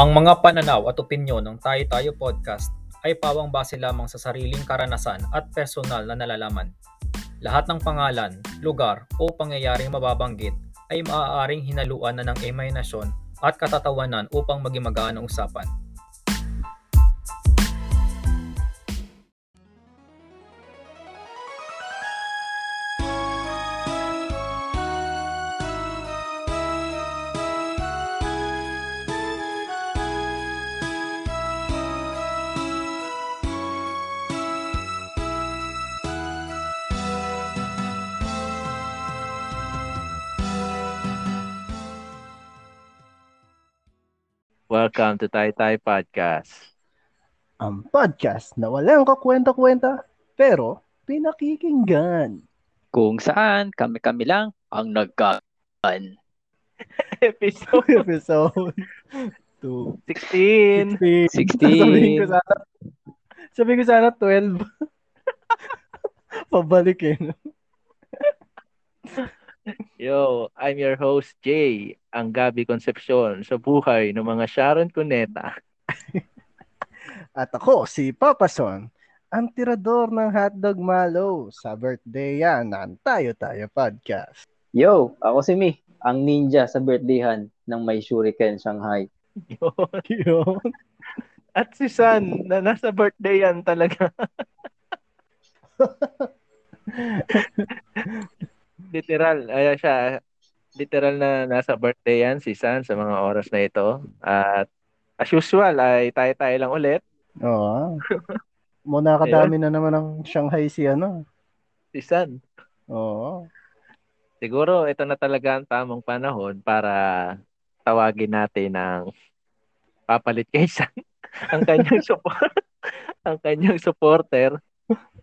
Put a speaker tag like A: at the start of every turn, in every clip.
A: Ang mga pananaw at opinyon ng Tayo Tayo Podcast ay pawang base lamang sa sariling karanasan at personal na nalalaman. Lahat ng pangalan, lugar o pangyayaring mababanggit ay maaaring hinaluan na ng imahinasyon at katatawanan upang maging magaan ang usapan.
B: Welcome to Tai Tai Podcast.
C: Ang podcast na walang kakwenta-kwenta pero pinakikinggan.
D: Kung saan kami-kami lang ang nagkaan.
B: Episode
C: Episode 2.
B: 16.
C: sabihin ko
D: 16.
C: sana, sabihin ko sana 12. Pabalik eh.
B: Yo, I'm your host, Jay, ang Gabi Concepcion sa buhay ng mga Sharon Cuneta.
C: At ako, si Papa Son, ang tirador ng hotdog malo sa birthday yan ng Tayo Tayo Podcast.
D: Yo, ako si Mi, ang ninja sa birthdayhan ng May Shuriken Shanghai.
B: Yun.
C: Yun.
B: At si San, na nasa birthday yan talaga. Literal, ayan siya. Literal na nasa birthday yan si San sa mga oras na ito. At as usual, ay tayo-tayo lang ulit.
C: Oo. Muna kadami na naman ng Shanghai si ano.
B: Si San.
C: Oo.
B: Siguro ito na talaga ang tamang panahon para tawagin natin ng papalit kay San ang kanyang support ang kanyang supporter.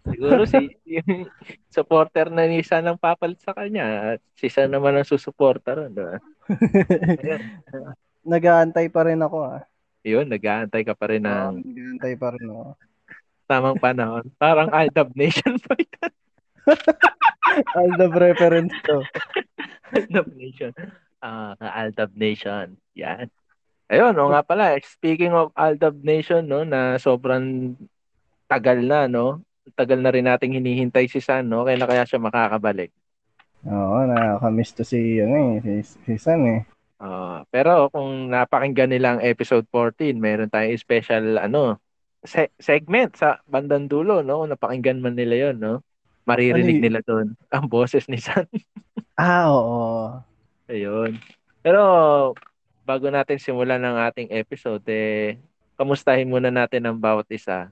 B: Siguro si yung supporter na ni San ang papalit sa kanya at si San naman ang susuporta ron. Diba?
C: Nag-aantay pa rin ako ah.
B: Yun, nag-aantay ka pa rin ng
C: Nag-aantay pa rin ako.
B: tamang panahon. Parang Aldab Nation pa yan.
C: Aldab reference to.
B: Aldab Nation. Ah, Aldab Nation. Yan. Ayun, o nga pala, speaking of Aldab Nation, no, na sobrang tagal na, no? Tagal na rin nating hinihintay si San, no? Kaya na kaya siya makakabalik.
C: Oo, nakakamiss to si, ano eh, si, si San eh.
B: Ah, pero kung napakinggan nila ang episode 14, meron tayong special ano, se- segment sa bandang dulo, no? Kung napakinggan man nila 'yon, no? Maririnig
C: Ano y-
B: nila doon ang boses ni San.
C: Ah, oo.
B: Ayun. Pero bago natin simulan ng ating episode, eh, kamustahin muna natin ang bawat isa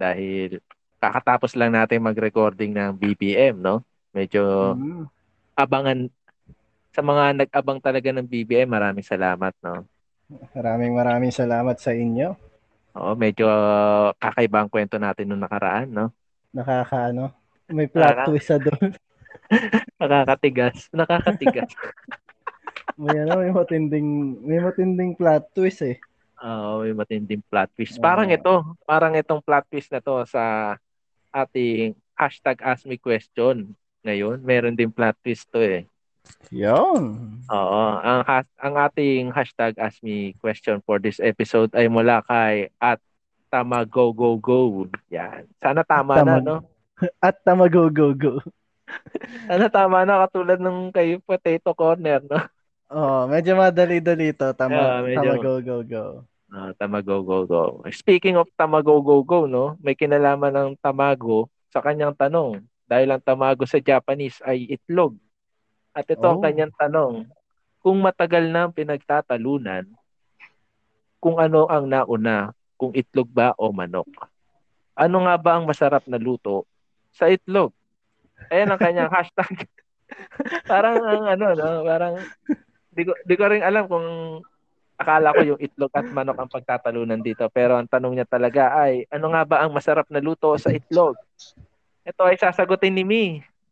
B: dahil kakatapos lang natin mag-recording ng BBM, no? Medyo
C: Mm.
B: abangan sa mga nag-abang talaga ng BBM, maraming salamat, no?
C: Maraming maraming salamat sa inyo.
B: Oo, medyo kakaiba ang kwento natin nung nakaraan, no?
C: Nakakaano. May plot
B: Parang-
C: twist sa doon.
B: Nakakatigas. Nakakatigas.
C: may ano, may matinding may matinding plot twist eh.
B: Oo, may matinding plot twist. Parang ito, parang itong plot twist na to sa ating hashtag ask me question ngayon. Meron din plot twist to eh.
C: Yun.
B: Oo, ang, has- ang ating hashtag ask me question for this episode ay mula kay at tama go go go. Yan. Sana tama na,
C: Tama.
B: no?
C: At tama go go go.
B: Sana tama na katulad ng kay Potato Corner, no?
C: Oh, medyo madali-dali to. Tama,
B: Yeah, medyo-
C: tama go go go.
B: Ah, Tamago Go Go. Speaking of Tamago Go Go, no, may kinalaman ng Tamago sa kanyang tanong. Dahil ang Tamago sa Japanese ay itlog. At ito ang
C: Oh.
B: kanyang tanong. Kung matagal na ang pinagtatalunan, kung ano ang nauna, kung itlog ba o manok? Ano nga ba ang masarap na luto sa itlog? Ayan ang kanyang hashtag. parang ang ano, no? parang di ko, di ko rin alam kung akala ko yung itlog at manok ang pagtatalunan dito. Pero ang tanong niya talaga ay, ano nga ba ang masarap na luto sa itlog? Ito ay sasagutin ni Mi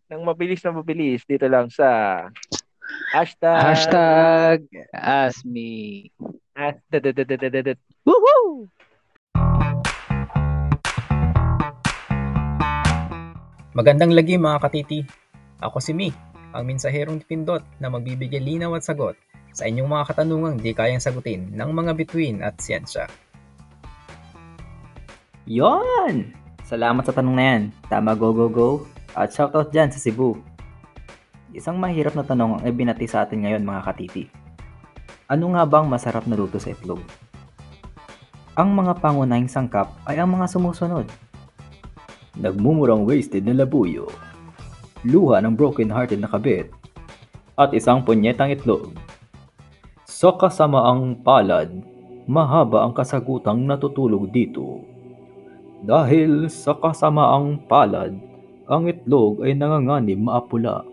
B: ng mabilis na mabilis dito lang sa hashtag,
D: Hashtag ask me. Woohoo!
A: Magandang lagi mga katiti. Ako si Mi, ang mensaherong pindot na magbibigay linaw at sagot sa inyong mga katanungang di kayang sagutin ng mga bituin at siyensya.
D: Yon! Salamat sa tanong na yan. Tama go go go. At shoutout dyan sa Cebu. Isang mahirap na tanong ang ibinati sa atin ngayon mga katiti. Ano nga bang masarap na luto sa itlog? Ang mga pangunahing sangkap ay ang mga sumusunod. Nagmumurang wasted na labuyo. Luha ng broken-hearted na kabit. At isang punyetang itlog. Sa kasamaang palad, mahaba ang kasagutang natutulog dito. Dahil sa kasamaang palad, ang itlog ay nanganganib maapula.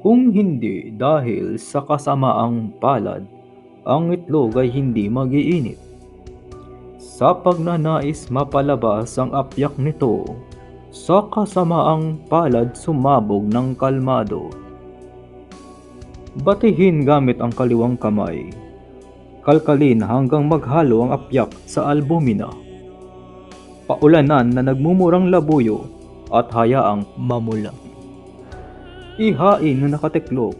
D: Kung hindi dahil sa kasamaang palad, ang itlog ay hindi magiinit. Sa pagnanais mapalabas ang apyak nito, sa kasamaang palad sumabog ng kalmado. Batihin gamit ang kaliwang kamay. Kalkalin hanggang maghalo ang apyak sa albumina paulanan na nagmumurang labuyo at hayaang mamula. Ihain na nakatiklop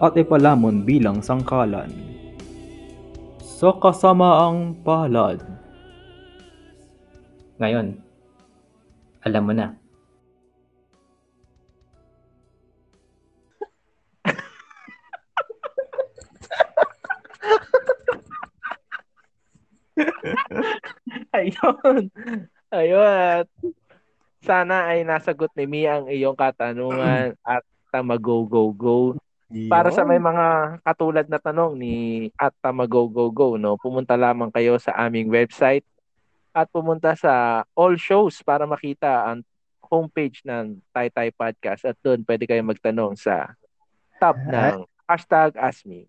D: at ipalamon bilang sangkalan. Sa kasamaang palad. Ngayon, alam mo na.
B: Ayun. Ayun. At sana ay nasagot ni Mia ang iyong katanungan at tama go go go. Para sa may mga katulad na tanong ni at tama go go go, no, pumunta lamang kayo sa aming website at pumunta sa all shows para makita ang homepage ng Taytay Podcast at doon pwede kayo magtanong sa tab ng hashtag AskMe.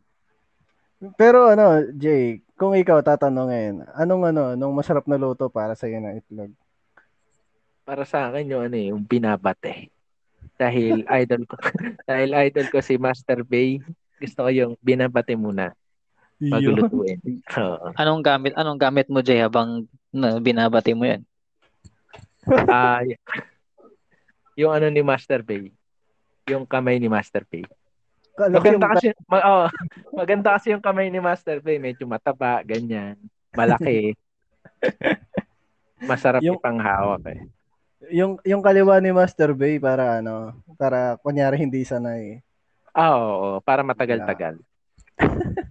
C: Pero ano, Jay, kung ikaw tatanungin, anong ano, nung masarap na luto para sa iyo ng itlog?
B: Para sa akin yung ano eh, yung binabate. Dahil idol ko, dahil idol ko si Master Bay, gusto ko yung binabate muna bago
C: Yun.
B: lutuin. Oo.
E: Anong gamit anong gamit mo Jay habang na, binabati mo 'yan?
B: Ah, y- yung ano ni Master Bay, yung kamay ni Master Bay.
C: Ko yung
B: Maganda kasi, ma- oh, maganda kasi yung kamay ni Master Bay, medyo mataba, ganyan, malaki. Masarap
C: Yung-
B: ipanghawak eh.
C: yung yung kaliwa ni Master Bay para ano, para kunyari hindi sanay.
B: Ah, oo, oo, para matagal-tagal.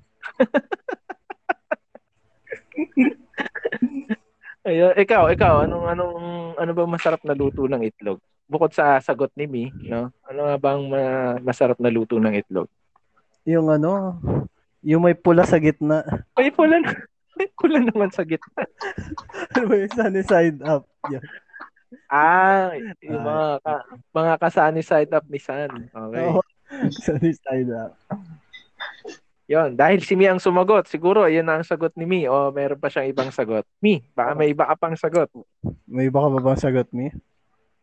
B: Ayun, ikaw, ikaw, anong anong ano ba masarap na luto ng itlog? Bukod sa sagot ni Mi, no? Ano nga bang ma- masarap na luto ng itlog?
C: Yung ano, yung may pula sa gitna.
B: Ay, pula na. May pula naman sa gitna.
C: Ano ba yung sunny side up? Yun.
B: Ah, yung mga ka, mga kasani side up ni San. Okay.
C: Oo. sunny side up.
B: Yon, dahil si Mi ang sumagot, siguro yun ang sagot ni Mi o meron pa siyang ibang sagot. Mi, baka may iba ka pang sagot.
C: May iba ka ba bang sagot ni?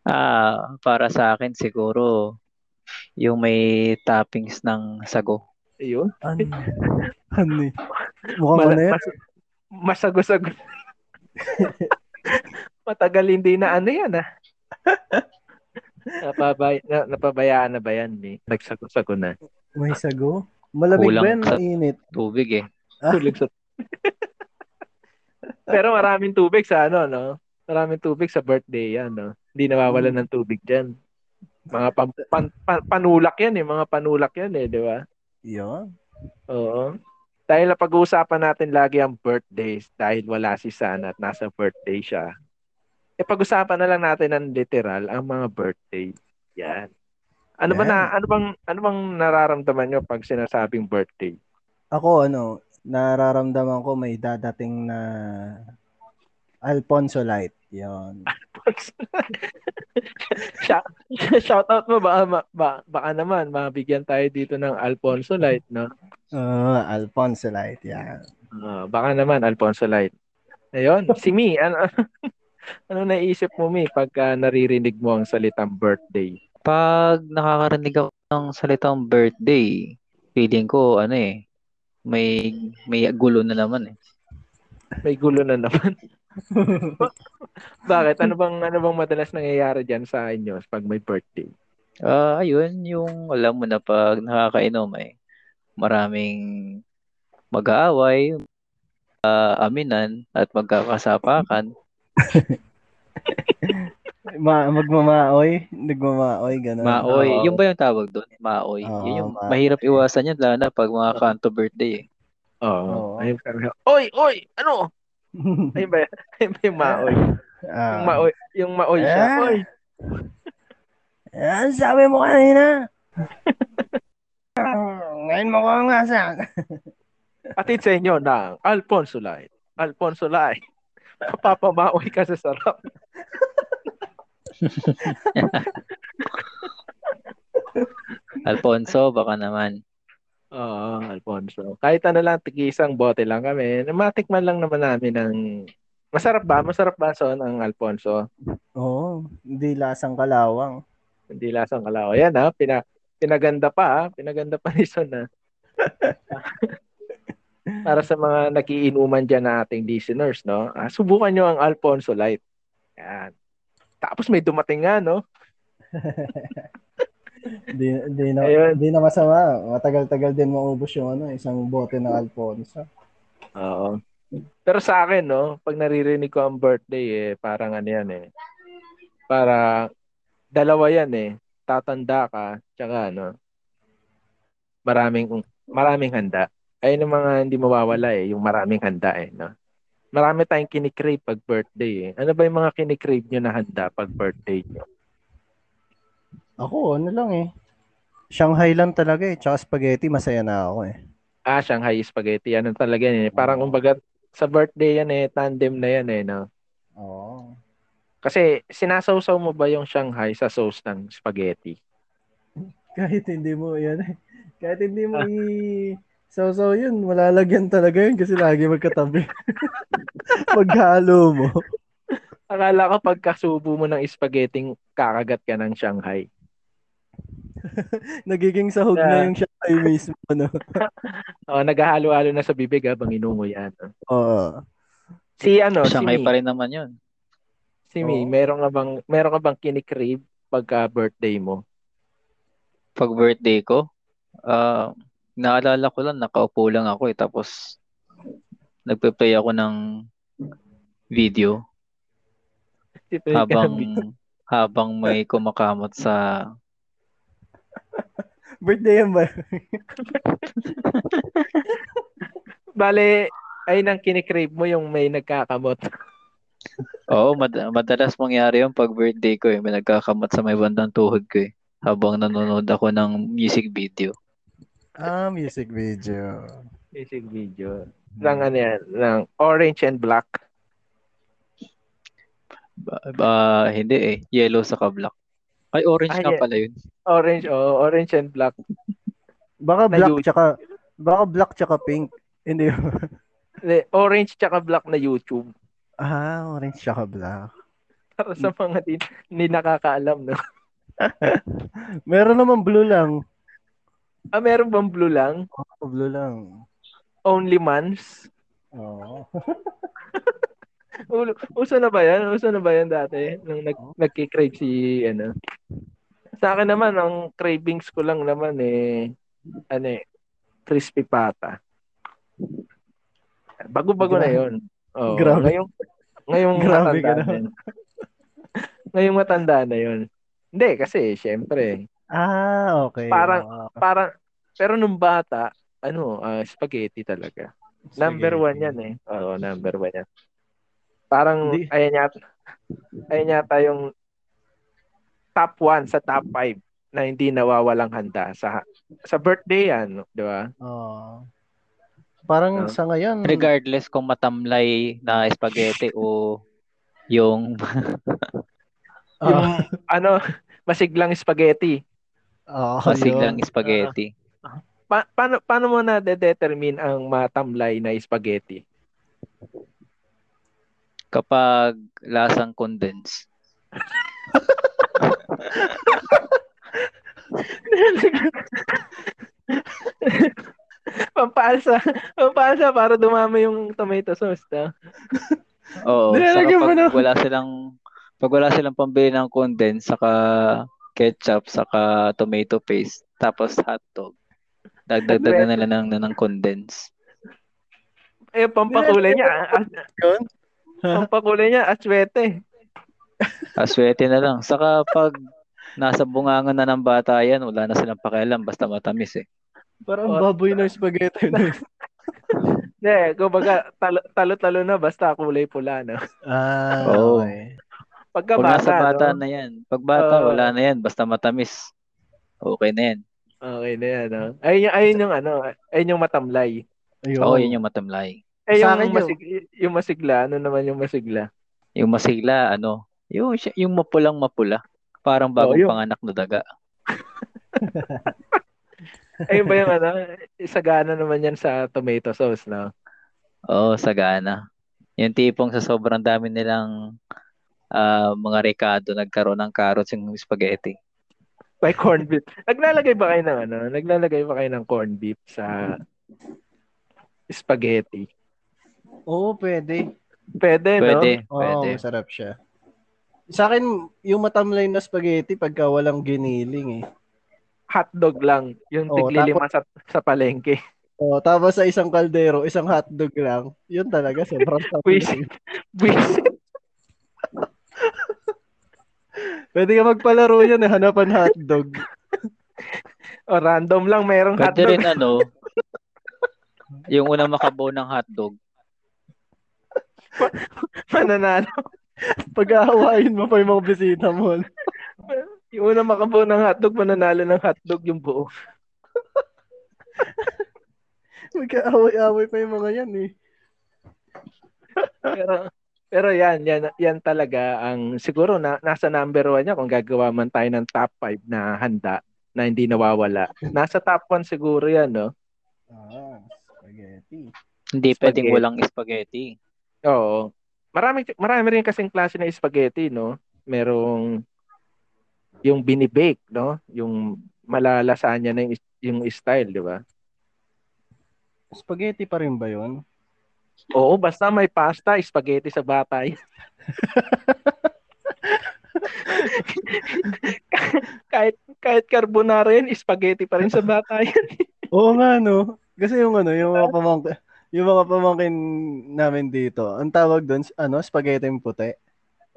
E: Ah, para sa akin siguro yung may toppings ng sago.
B: Ayun.
C: Ano? Ano? eh? Mukhang
B: Mala-
C: ano yan?
B: mas, masago-sago. Matagal hindi na ano yan ah. Napabay, na, napabayaan na ba yan, Mi? Nagsago-sago na.
C: May sago? Malamig
E: Kulang
C: ba yan? Mainit.
E: Tubig eh.
B: Tulog sa... Pero maraming tubig sa ano, no? Maraming tubig sa birthday yan, no? Hindi nawawalan ng tubig dyan. Mga pan, pan, pan- panulak yan eh, mga panulak yan eh, di ba?
C: Yun.
B: Oo. Dahil napag-uusapan natin lagi ang birthdays dahil wala si Sana at nasa birthday siya. E pag-usapan na lang natin ng literal ang mga birthday. Yan. Ano ba na ano bang ano bang nararamdaman nyo pag sinasabing birthday?
C: Ako ano, nararamdaman ko may dadating na Alfonso Light. Yun.
B: shout, shout out mo baka, ma- ba, baka naman mabigyan tayo dito ng Alfonso Light, no?
C: Uh, Alfonso Light. Yan.
B: Ah, baka naman Alfonso Light. Ayun, si Mi, ano ano naisip mo Mi pagka naririnig mo ang salitang birthday?
E: Pag nakakarinig ako ng salitang birthday, feeling ko ano eh, may may gulo na naman eh.
B: May gulo na naman. Bakit? Ano bang ano bang madalas nangyayari diyan sa inyo pag may birthday?
E: Ah, ayun, yung alam mo na pag nakakainom eh, maraming
D: mag-aaway, uh, aminan, at magkakasapakan.
C: Ma magmamaoy, nagmamaoy ganun.
D: Maoy,
B: Oo.
D: yun ba yung tawag doon? Maoy.
C: Oo,
D: yun yung
C: maoy.
D: mahirap iwasan yan, lalo na pag mga kanto birthday eh.
B: Oo.
C: Oo.
B: Ayun, sabi ko, oy, oy, ano? Ayun ba, ayun ba yung maoy?
C: Ah.
B: Yung maoy, yung maoy siya.
C: Ah.
B: Oy,
C: Ano sabi mo kanina? Ngayon mo ko ang nasa.
B: atid sa inyo ng Alfonso Light. Alfonso Light. Papamaoy ka sa sarap.
D: Alfonso, baka naman.
B: Oo, Alfonso. Kahit ano lang, tig-isang bote lang kami. Matikman lang naman namin ng... Masarap ba? Masarap ba son ang Alfonso?
C: Oo, hindi lasang kalawang.
B: Hindi lasang kalaw. Yan ha, pina, pinaganda pa ha. Pinaganda pa ni Son ha. Para sa mga nakiinuman dyan na ating listeners, no? Ah, subukan nyo ang Alfonso Light. Yan. Tapos may dumating nga, no?
C: Di, di, na,
B: Ayun.
C: di na masama. Matagal-tagal din maubos yung ano, isang bote ng Alfonso.
B: Oo. Pero sa akin, no, pag naririnig ko ang birthday, eh, parang ano yan eh. Para, dalawa yan eh. Tatanda ka, tsaka ano, maraming, maraming handa. Ayun ang mga hindi mawawala eh, yung maraming handa eh, no? Marami tayong kinikrave pag birthday eh. Ano ba yung mga kinikrave nyo na handa pag birthday nyo?
C: Ako, ano lang eh. Shanghai lang talaga eh. Tsaka spaghetti, masaya na ako eh.
B: Ah, Shanghai spaghetti. Ano talaga yan eh. Parang kumbaga, sa birthday yan eh, tandem na yan eh, no?
C: Oo.
B: Kasi sinasawsaw mo ba yung Shanghai sa sauce ng spaghetti?
C: Kahit hindi mo yan eh. Kahit hindi mo i... Sausaw yun, malalagyan talaga yun kasi lagi magkatabi. Maghalo mo.
B: Akala ka pagkasubo mo ng spaghetti, kakagat ka ng Shanghai.
C: Nagiging sahog
B: Yeah.
C: na yung Shanghai mismo. No?
B: Oh, naghahalo-halo na sa bibig habang inungo yan.
C: Oo.
B: Si ano, si
D: Shanghai
B: Mi,
D: pa rin naman yun.
B: si Mi,
C: Oo.
B: meron ka bang meron ka bang kinikrave pagka birthday mo?
D: Pag birthday ko, ah naalala ko lang, nakaupo lang ako eh. Tapos, nagpe-play ako ng video
B: Si
D: habang habang may kumakamot sa
C: Birthday yan ba?
B: Bale, ay nang kinikrave mo yung may nagkakamot.
D: Oo, mad- madalas mangyari yung pag birthday ko eh. May nagkakamot sa may bandang tuhod ko eh. Habang nanonood ako ng music video.
C: ah, music video.
B: Music video. Ng ano yan, ng orange and black.
D: Ba- ba- hindi eh. Yellow sa black. Ay, orange
B: Ay,
D: nga
B: eh.
D: pala yun.
B: Orange, oh, orange and black.
C: Baka
B: Na
C: black
B: YouTube.
C: tsaka baka black tsaka pink. Hindi.
B: Orange tsaka black na YouTube.
C: ah, orange tsaka black.
B: Para sa mga di, hindi nakakaalam, no?
C: Meron naman blue lang.
B: Ah, meron bang blue lang?
C: Oh, blue lang.
B: Only mans?
C: Oo.
B: Ulo- Uso na ba yan? Uso na ba yan dati? Nung nag, nagkikrave si, ano? Sa akin naman, ang cravings ko lang naman eh, ano eh, crispy pata. Bago-bago na
C: Grabe.
B: yon. Oh,
C: Grabe.
B: Ngayong, ngayong
C: Grabe
B: matanda
C: naman.
B: na. ngayong matanda na yon. Hindi, kasi, syempre,
C: Ah, okay.
B: Parang-
C: Oo.
B: parang, pero nung bata, ano, ah, spaghetti talaga. Number
C: Spaghetti.
B: one yan eh. Oo, number one yan. Parang,
C: Hindi.
B: ayan yata, ayan yata yung top one sa top five na hindi nawawalang handa sa sa birthday yan, di ba?
C: Oo. Parang
B: Ah.
C: sa ngayon,
D: Regardless kung matamlay na spaghetti o yung
C: ah,
B: Yung ano, masiglang spaghetti.
C: oo,
D: masiglang
C: yun.
D: spaghetti.
B: Pa- paano paano mo na determine ang matamlay na spaghetti?
D: Kapag lasang condense.
B: pampalsa, pampalsa para dumami yung tomato sauce, ta.
D: Oo, saka
C: Nilalagyan mo na-
D: wala silang pag wala silang pambili ng condense saka ketchup saka tomato paste tapos hotdog. Dagdagdagan nila ng ng condense.
B: eh, pampakulay niya. as-
C: Yun?
B: pampakulay niya, aswete.
D: Aswete na lang. Saka pag nasa bungangan na ng bata yan, wala na silang pakialam, basta matamis eh.
C: Parang
B: Oh.
C: baboy ng spaghetti.
B: Hindi, kumbaga, talo- talo-talo na basta kulay pula, no?
C: ah,
D: Oo.
C: okay.
B: Pagka
D: Pag nasa
B: bata,
D: bata
B: no?
D: na yan. Pag bata,
B: Oo.
D: wala na yan, basta matamis. Okay na yan.
B: Okay na yan, no? Ayun, yung- ayun yung ano, ayun yung matamlay.
C: Ayun.
D: Oo, yun yung matamlay.
B: Eh, yung,
C: akin yun.
B: masig, yung masigla, ano naman yung masigla?
D: Yung masigla, ano, yung, yung mapulang mapula. Parang bagong
B: yun.
D: panganak na daga.
B: Ayun ba yung ano, isagana naman yan sa tomato sauce, no?
D: Oo, sagana. Yung tipong sa sobrang dami nilang ah, mga rekado, nagkaroon ng carrots yung spaghetti.
B: May corned beef. Naglalagay ba kayo ng ano? Naglalagay ba kayo ng corned beef sa spaghetti?
C: Oo, pwede.
B: Pwede, no?
D: Pwede,
C: Oo,
D: pwede.
C: masarap siya. Sa akin, yung matamlay na spaghetti pagka walang giniling eh.
B: Hotdog lang. Yung
C: Oo,
B: tiglilima sa, sa palengke.
C: Oh, tapos sa isang kaldero, isang hotdog lang. Yun talaga, sobrang sarap.
B: Wisit. Wisit.
C: Pwede ka magpalaro yan eh, hanapan hotdog.
B: O random lang merong
D: Pwede
B: hotdog.
D: rin ano, yung unang makabaw ng hotdog.
B: Mananalo.
C: Pag-aawain mo pa yung mga bisita mo.
B: Yung unang makabaw ng hotdog, mananalo ng hotdog yung buo.
C: Magkaaway-away pa yung mga yan eh.
B: Pero pero yan, yan, yan talaga ang siguro na nasa number one niya kung gagawa man tayo ng top 5 na handa na hindi nawawala. Nasa top 1 siguro yan, no?
C: Ah, spaghetti.
D: Hindi
B: Spaghetti.
D: pwedeng walang spaghetti.
B: Oo. Marami marami rin kasing klase ng spaghetti, no? Merong yung binibake, no? Yung malalasanya na yung, yung style, di ba?
C: Spaghetti pa rin ba yun?
B: Oo, basta may pasta, spaghetti sa batay. kahit kahit carbonara yan, spaghetti pa rin sa batay.
C: Oo nga, no? Kasi yung ano, yung mga pamangkin, yung mga pamangkin namin dito, ang tawag doon, ano, spaghetti yung puti.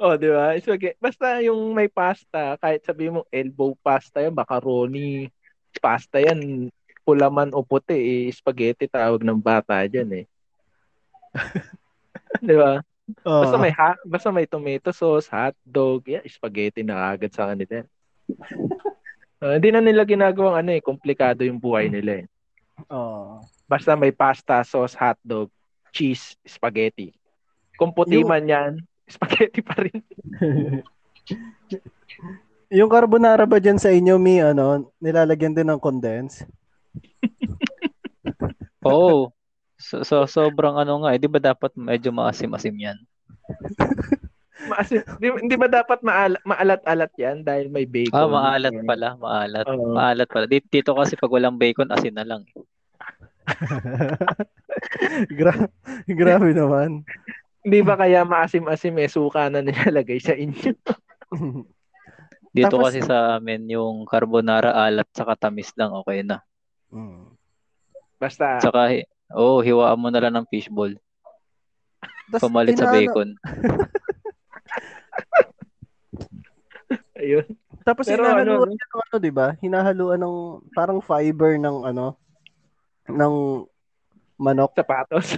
B: oh, di ba? Spaghetti. Basta yung may pasta, kahit sabi mo elbow pasta yan, macaroni pasta yan, pula man o puti, eh, spaghetti tawag ng bata dyan eh. di ba?
C: Oo.
B: Basta may ha- basta may tomato sauce, hot dog, yeah, spaghetti na agad sa kanila. Ah, Hindi na nila ginagawang ano eh, komplikado yung buhay nila eh.
C: Oo.
B: Basta may pasta, sauce, hot dog, cheese, spaghetti. Kung puti
C: Yung-
B: man yan, spaghetti pa rin.
C: Yung carbonara ba dyan sa inyo, mi, ano, nilalagyan din ng condense?
D: Oo. So, so sobrang ano nga, eh, 'di ba dapat medyo maasim-asim 'yan?
B: Maasim, di, hindi ba dapat maala, maalat-alat yan dahil may bacon?
D: Ah, maalat pala, maalat.
B: Oo.
D: Maalat pala. Dito, dito kasi pag walang bacon, asin na lang. eh.
C: Gra- grabe naman.
B: Hindi ba kaya maasim-asim eh, suka na nilalagay sa inyo?
D: Dito
C: Tapos-
D: kasi sa amin yung carbonara alat saka tamis lang okay na.
C: Mm.
B: Basta,
D: Saka hi- oh, hiwaan mo na lang ng fishball
C: Tas
D: pamalit sa bacon.
B: ayun.
C: Tapos
B: Pero
C: hinahaluan
B: ano,
C: ng ano, 'di ba? Hinahaluan ng parang fiber ng ano ng manok.
B: sapatos.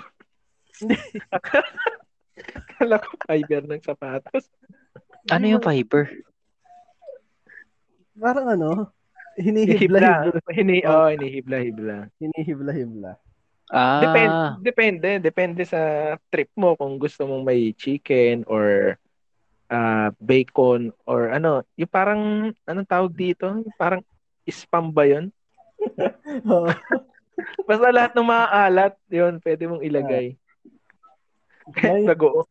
B: Kala ko fiber ng sapatos.
D: Ano yung fiber?
C: Parang ano,
B: Hibla.
C: hinihibla-hibla.
B: Hini, oh, hinihibla-hibla.
C: Hinihibla-hibla.
D: Ah,
B: Depende, depende, depende sa trip mo kung gusto mong may chicken or ah, bacon or ano, yung parang anong tawag dito? Parang spam ba 'yon?
C: Oo.
B: Basta lahat ng mga alat, 'yon, pwede mong ilagay.
C: may,
B: Bago.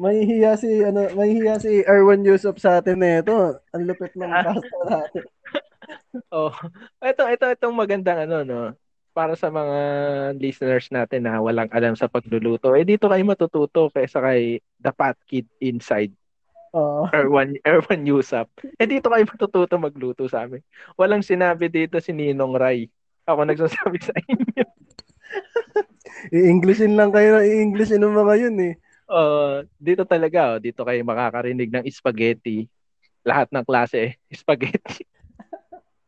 C: may hiya si ano, may hiya si Erwan Yusuf sa atin nito. Ang lupit ng pasta natin.
B: Oh, ito ito itong magandang ano no para sa mga listeners natin na walang alam sa pagluluto. Eh dito kayo matututo kaysa kay The Fat Kid Inside
C: Oo.
B: Erwan Erwan Yusap. Eh dito kayo matututo magluto sa amin. Walang sinabi dito si Ninong Ray. Ako nagsasabi sa inyo.
C: I-Englishin lang kayo, i-Englishin ng mga yun eh.
B: Uh, dito talaga, oh, dito kayo makakarinig ng spaghetti. Lahat ng klase, spaghetti.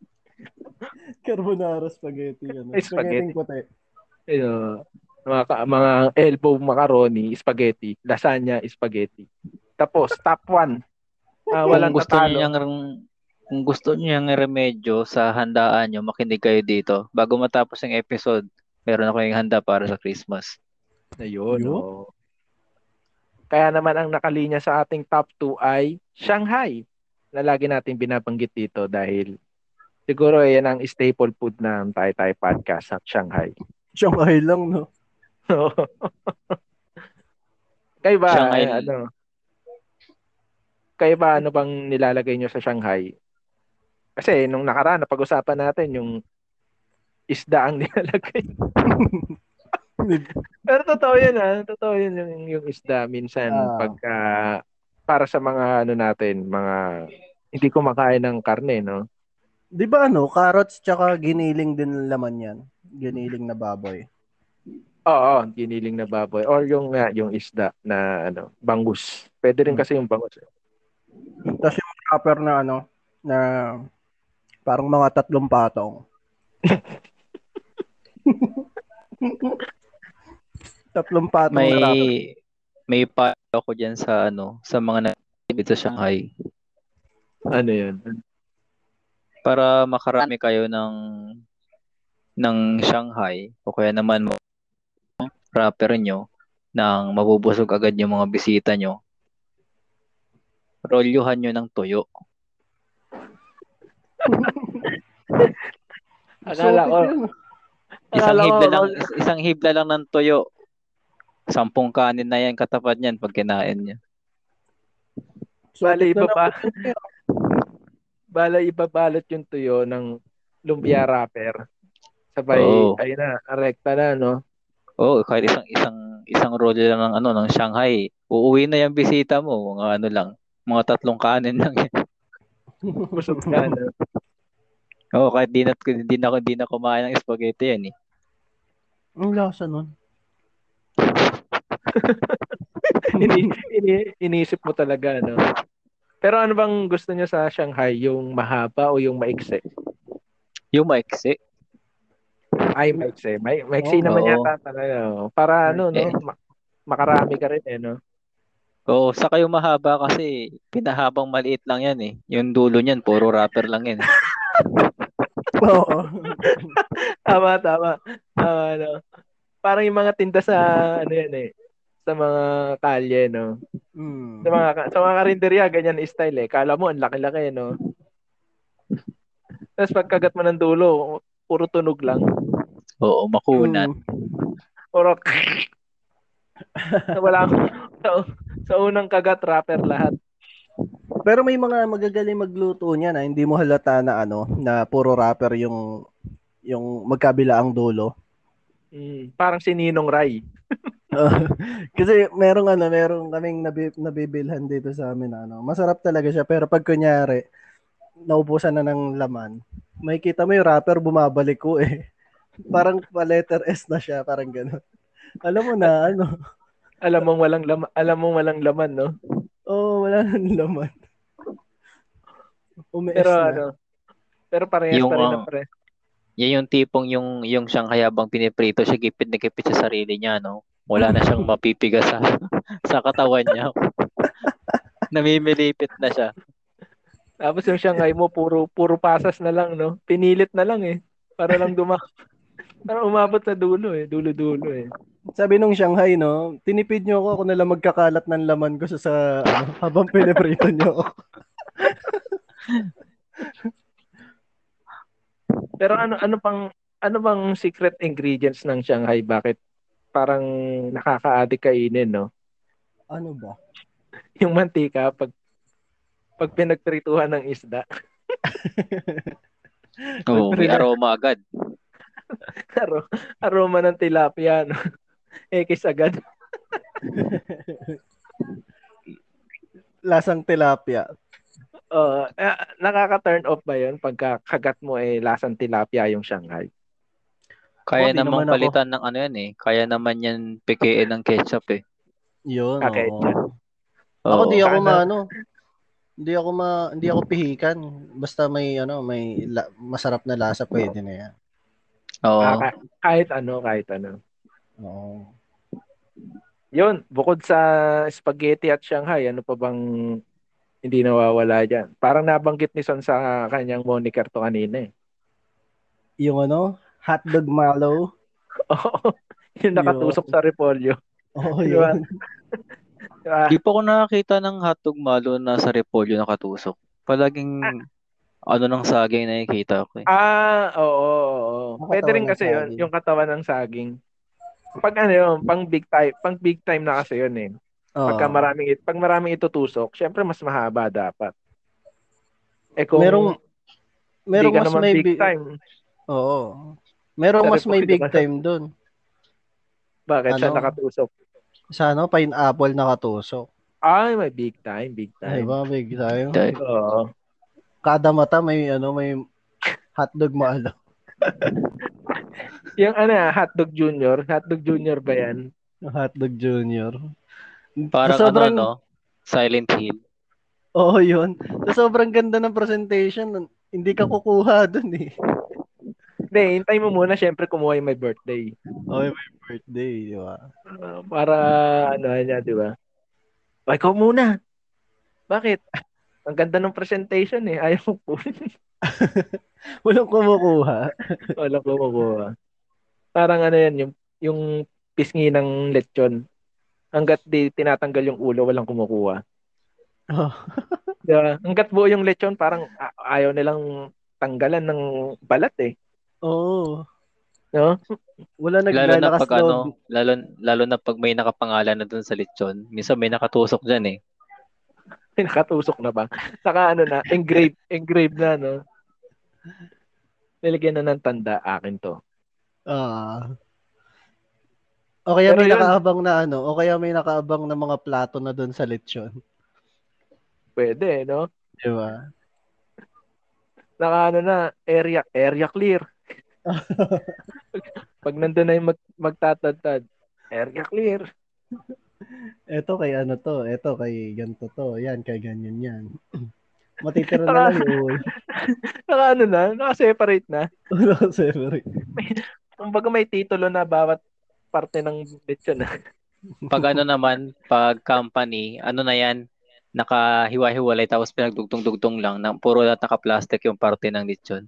C: Carbonara spaghetti. Ano?
B: Spaghetti.
C: Spaghetti puti.
B: Uh, mga, mga elbow macaroni, spaghetti. Lasagna, spaghetti. Tapos, top one. Uh, walang
D: kung gusto
B: tatalo.
D: niyo yung kung gusto niyo yung remedyo sa handaan niyo, makinig kayo dito. Bago matapos yung episode, meron ako yung handa para sa Christmas.
B: Ayun.
C: Yun?
B: Oh. Kaya naman ang nakalinya sa ating top 2 ay Shanghai na lagi natin binabanggit dito dahil siguro yan ang staple food ng Tay Tay Podcast sa Shanghai.
C: Shanghai lang, no?
B: Kayo ba,
D: Shanghai.
B: ano? Kayo ba, ano bang nilalagay nyo sa Shanghai? Kasi nung nakaraan, napag-usapan natin yung isda ang nilalagay. Pero totoo yun ah. Totoo yun yung, yung isda. Minsan,
C: Ah.
B: pagka, para sa mga ano natin, mga hindi kumakain ng karne, no?
C: Di ba ano, carrots tsaka giniling din laman yan. Giniling na baboy.
B: Oo, giniling na baboy. Or yung, nga, yung isda na ano, bangus. Pwede rin kasi yung bangus.
C: Tapos yung wrapper na ano, na parang mga tatlong patong. tatlong patong
D: May
C: na
D: may pa ako diyan sa ano, sa mga na dito sa Shanghai
B: Ano yun?
D: para makarami kayo ng ng Shanghai o kaya naman mo wrapper nyo nang mabubusog agad yung mga bisita nyo. Rolyuhan nyo ng tuyo.
B: Akala ko.
D: Isang hibla lang, isang hibla lang ng tuyo. Sampung kanin na yan katapat niyan pag kinain niya.
C: Sulit
B: iba pa. Bala ibabalot yung tuyo ng lumpia wrapper. Sabay,
D: Oo.
B: ayun na, rekta na, no?
D: Oo, kahit isang isang isang roll lang ng ano ng Shanghai. Uuwi na yung bisita mo, mga ano lang, mga tatlong kanin lang yan.
B: Busog ka, no?
D: Oo, kahit di na di na di na kumain ng spaghetti yan eh.
C: Ang lasa nun.
B: ini, ini, iniisip mo talaga, no? Pero ano bang gusto niyo sa Shanghai? Yung mahaba o yung maiksi?
D: Yung maiksi.
B: Ay, maiksi. May, maiksi
C: Oo.
B: naman yata talaga. oh. Para ano, no?
D: Eh.
B: Ma- makarami ka rin, eh, no?
D: Oo, saka yung mahaba kasi pinahabang maliit lang yan eh. Yung dulo niyan puro wrapper lang yan.
C: Oo.
B: Tama, tama. Tama, no? Parang yung mga tinda sa, ano yan, eh, sa mga kalye, no?
C: Mm.
B: Sa mga, sa mga karinderya, ganyan style, eh. Kala mo, ang laki-laki, no? Tapos pagkagat mo ng dulo, puro tunog lang.
D: Oo, makunat.
C: Mm.
B: Puro wala sa, sa unang kagat wrapper lahat.
C: Pero may mga magagaling magluto niya na hindi mo halata na ano, na puro wrapper yung yung magkabila ang dulo.
B: Mm, parang si Ninong Rai.
C: Kasi merong ano, merong kaming nabi, nabibilhan dito sa amin ano. Masarap talaga siya pero pag kunyari naubusan na ng laman, may kita mo yung wrapper bumabalik ko eh. Parang pa letter S na siya, parang gano'n. Alam mo na ano,
B: Alam mong walang laman, alam mong walang laman, no?
C: Wala nang laman. Umiis
B: Pero
C: na.
B: ano, pero parehas
D: Yung,
B: pa rin na pre.
D: Yan yung tipong yung yung Shanghai habang piniprito siya gipit na gipit sa sarili niya, no? Wala na siyang mapipigas sa sa katawan niya. Namimilipit na siya.
B: Tapos yung Shanghai mo, puro, puro pasas na lang, no? Pinilit na lang, eh. Para lang duma... para umabot sa dulo, eh. Dulo-dulo, eh.
C: Sabi nung Shanghai, no, tinipid nyo ako, ako na lang magkakalat ng laman ko sa, sa ano, habang piniprito nyo ako.
B: Pero ano ano pang ano bang secret ingredients ng Shanghai? Bakit parang nakaka-addict kainin, no?
C: Ano ba?
B: Yung mantika pag pag pinagprituhan ng isda.
D: Oo, may aroma agad.
B: Aro, aroma ng tilapia, no? Ekis agad.
C: Lasang tilapia.
B: Uh, nakaka-turn off ba yun pagka kagat mo eh lasang tilapia yung Shanghai?
D: Kaya
C: Oh,
D: namang
C: naman ako.
D: palitan ng ano yan eh. Kaya naman yan pikiin ng ketchup eh.
C: Yun,
B: Okay,
C: oo.
B: yan.
C: Ako di ako
B: Sana-
C: maano. Hindi ako ma hindi ako pihikan. Basta may ano, may la- masarap na lasa pwede na yan.
D: Oo.
B: Ah, ka- kahit ano, kahit ano.
C: Oo.
B: Yun, bukod sa spaghetti at Shanghai, ano pa bang hindi nawawala dyan? Parang nabanggit ni Son sa kanyang moniker to kanina eh.
C: Yung ano, hotdog mallow.
B: Oo. yung nakatusok sa repolyo.
C: Oo,
B: Diba?
C: yun.
B: Diba?
D: Di pa ako nakakita ng hotdog malo na sa repolyo nakatusok. Palaging ano ng saging nakikita ko eh.
B: Ah, oo, oo, oo.
C: Yung
B: Pwede rin kasi yun,
C: saging.
B: yung katawan ng saging. Pag ano yun, pang big time, pang big time na kasi yun eh.
C: Oo.
B: Pagka maraming, it- pag maraming itutusok, syempre mas mahaba dapat. Eh kung
C: merong merong mas may
B: big
C: big,
B: time,
C: Oo. Merong
B: Sa
C: mas may big time doon.
B: bakit siya
C: ano?
B: nakatusok?
C: Sa ano, pineapple nakatusok.
B: Ay, may big time, big time.
C: ba, big time.
D: Dahil-
B: Oo.
C: Kada mata may ano, may hotdog malo.
B: Yung ano, hotdog junior, hotdog junior ba yan?
C: Hotdog junior.
D: Parang
C: Sa sobrang,
D: ano no? Silent Hill.
C: Oo, yun. Sa sobrang ganda ng presentation, hindi ka kukuha dun eh.
B: Hindi, hintay mo muna, syempre kumuha yung may birthday.
C: Oh, may birthday, di ba?
B: Ah, para, ano niya, di ba? Ay, ikaw muna. Bakit? Ang ganda ng presentation eh. Ayaw po.
C: Walang kumukuha.
B: Walang kumukuha. Parang ano yan, yung, yung pisngi ng lechon. Hanggat di tinatanggal yung ulo, walang kumukuha.
C: Oh.
B: Diba? Hanggat buo yung lechon, parang ayaw nilang tanggalan ng balat eh.
C: Oo.
B: No?
C: Wala
D: Lalo na
C: naglalakas
D: pag ano, lalo, lalo na pag may nakapangalan na dun sa lechon. Minsan may nakatusok dyan eh.
B: Nakatusok na ba? Saka ano na, engrave, engrave na, no? Nilagyan na ng tanda, akin to.
C: Ah. O kaya
B: Pero
C: may
B: yun-
C: nakaabang na ano, o kaya may nakaabang na mga plato na doon sa lechon.
B: Pwede, no?
C: Di ba?
B: Naka ano na, area, area clear. Pag nandun na yung mag, magtatadtad, area clear.
C: Eto kay ano to, eto kay ganto to, yan kay ganyan yan. Matitira na lang yung.
B: Naka ano na, naka-separate na.
C: Wala ka separate.
B: Kumbaga may titulo na bawat parte ng lechon. ah.
D: Pag ano naman, pag company, ano na yan, nakahiwa-hiwalay tapos pinagdugtong-dugtong lang. Na, puro lahat naka-plastic yung parte ng lechon.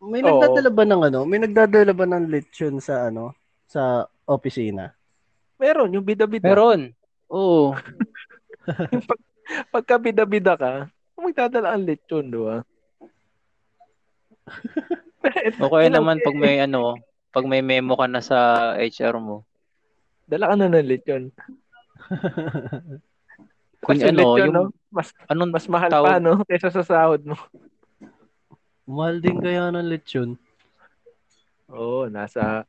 C: May
B: Oo.
C: nagdadala ba ng ano? May nagdadala ba ng lechon sa ano? Sa opisina?
B: Meron, yung bida-bida.
D: Meron. Oo.
B: Yung pag, pagka bida-bida ka, magdadala ang lechon, di ba?
D: O kaya
B: Ilang-
D: naman pag may ano, pag may memo ka na sa HR mo.
B: Dala ka na ng lechon.
D: Kung
B: Kasi
D: ano,
B: lechon,
D: yung,
B: no? Mas,
D: anong
B: mas mahal
D: tawag?
B: pa, no? Kaysa sa sahod mo.
C: Mahal din kaya ng lechon.
B: Oo, nasa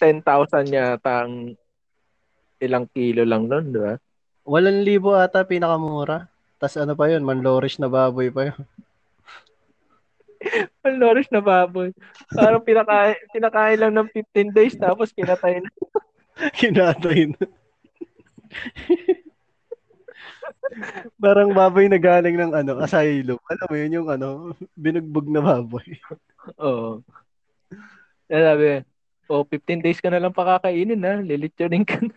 B: 10,000 yata ang ilang kilo lang nun, di ba?
C: Walang libo ata pinakamura. Tapos ano pa yun, manlorish na baboy pa yun.
B: Ang nourish na baboy. Parang pinakain, pinakain lang ng 15 days tapos pinatay na.
C: Kinatay na. Parang baboy na galing ng ano, asylum. Alam mo yun yung ano, binugbog na baboy.
B: Oo. Sabi, oh, 15 days ka na lang pakakainin ha. Lilitsunin ka na.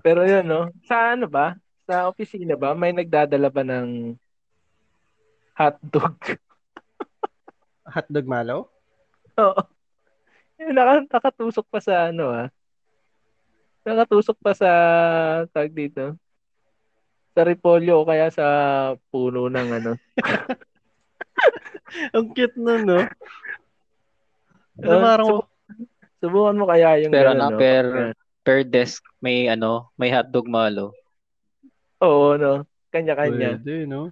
B: Pero yun, no? Sa ano ba? Sa opisina ba? May nagdadala ba ng hotdog?
C: Hotdog malo?
B: Oo. Naka, nakatusok pa sa ano ah. Nakatusok pa sa tag dito. Sa repolyo o kaya sa puno ng ano.
C: Ang cute nun, no? Ano,
B: Ah,
C: parang,
B: subu- subukan mo kaya yung
D: Pero
B: ganun,
D: na,
B: no?
D: per, per desk, may ano, may hotdog malo.
B: Oo, no? Kanya-kanya.
C: pwede, no?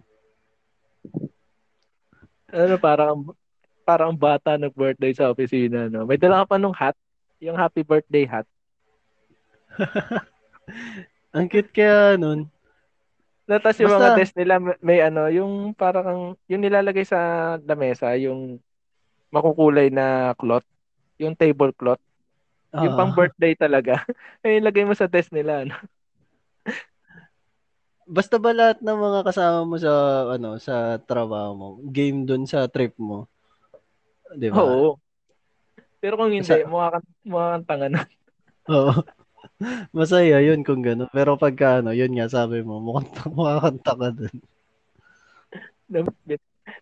B: Ano, parang parang bata nag-birthday sa opisina, no? May dala ka pa nung hat, yung happy birthday hat.
C: Ang cute kaya nun.
B: Tapos yung
C: Basta-
B: mga desk nila may, may ano, yung parang yung nilalagay sa lamesa, yung makukulay na cloth, yung tablecloth, yung
C: Ah.
B: pang birthday talaga. Ay ilagay mo sa desk nila. Ano?
C: Basta ba lahat ng mga kasama mo sa ano sa trabaho mo, game dun sa trip mo? 'Di ba?
B: Oo. Pero kung hindi,
C: Sa-
B: mukha kang, mukha kang tanga na.
C: Oo. Masaya yun kung gano'n. Pero pagka ano, yun nga sabi mo, mukhang mukha kang tanga dun.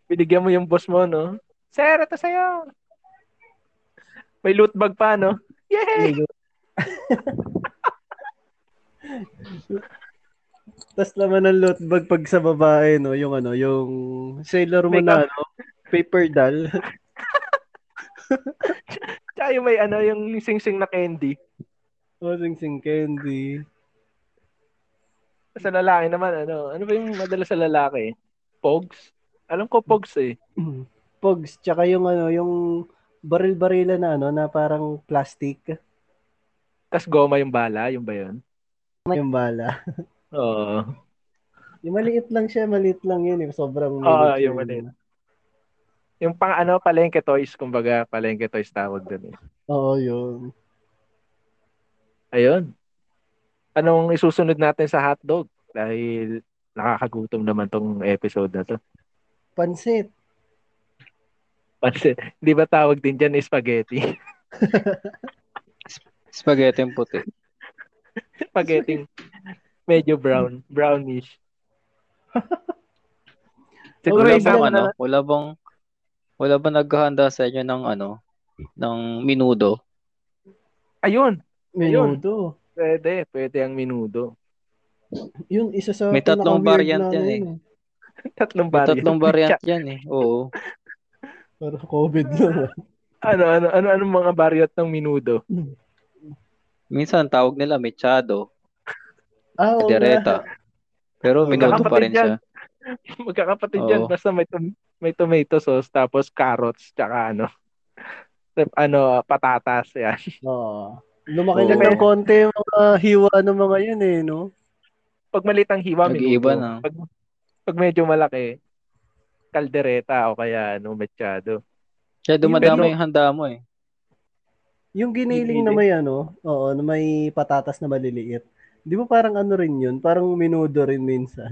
B: Binigyan mo yung boss mo, no? Sir, ito sa'yo. May loot bag pa, no? Yay!
C: Tapos naman ng loot bag pag sa babae, no, yung ano, yung sailor mo na, ano, paper doll.
B: Tsaka yung may ano, yung sing-sing na candy.
C: o, sing sing candy.
B: Sa lalaki naman, ano, ano ba yung madalas sa lalaki? Pogs? Alam ko pogs eh.
C: Pogs, tsaka yung ano, yung baril-barila na ano, na parang plastic.
B: Tapos goma yung bala, yung ba yun?
C: Yung bala.
B: Oo.
C: Yung maliit lang siya, maliit lang yun eh. Sobrang
B: Oo,
C: miniature
B: yung maliit. Yung pang ano, palengke toys, kumbaga, palengke toys tawag dun eh.
C: Oo, yun.
B: Ayun. Anong isusunod natin sa hotdog? Dahil nakakagutom naman tong episode na to.
C: Pansit.
B: Kasi, di ba tawag din dyan spaghetti?
D: Spaghetti yung puti.
B: spaghetti medyo brown, brownish. Siguro
D: Wala
B: isa
D: bang
B: mo
D: ano?
B: na,
D: Wala bang wala bang naghahanda sa inyo ng ano? ng minudo?
B: ayun,
C: Menudo.
B: pwede, pwede ang minudo.
C: Yun, isa sa
D: May tatlong variant yan
C: ano
D: eh.
C: yun
B: Tatlong
D: May
B: variant.
D: tatlong variant yan eh. Oo.
C: Para COVID naman.
B: ano, ano, ano, ano mga variant ng minudo?
D: Minsan tawag nila mechado,
C: Ah, nga.
D: dereta. Pero minudo pa rin siya.
B: Magkakapatid
D: Oo.
B: yan, basta may, tom- may tomato sauce, tapos carrots, tsaka ano, ano, patatas, yan.
C: Oo. Lumaki
D: Oo.
C: lang ng konti yung mga hiwa ng mga yun eh, no?
B: Pag maliit ang hiwa,
D: Nag-iiba
B: minudo.
D: na.
B: Pag, pag medyo malaki, kaldereta o kaya ano, mechado.
D: Kaya dumadami
C: Pero-
D: yung handa mo eh.
C: Yung giniling
B: Giniling.
C: na may ano, oo, na may patatas na maliliit. Di ba parang ano rin yun? Parang minudo rin minsan.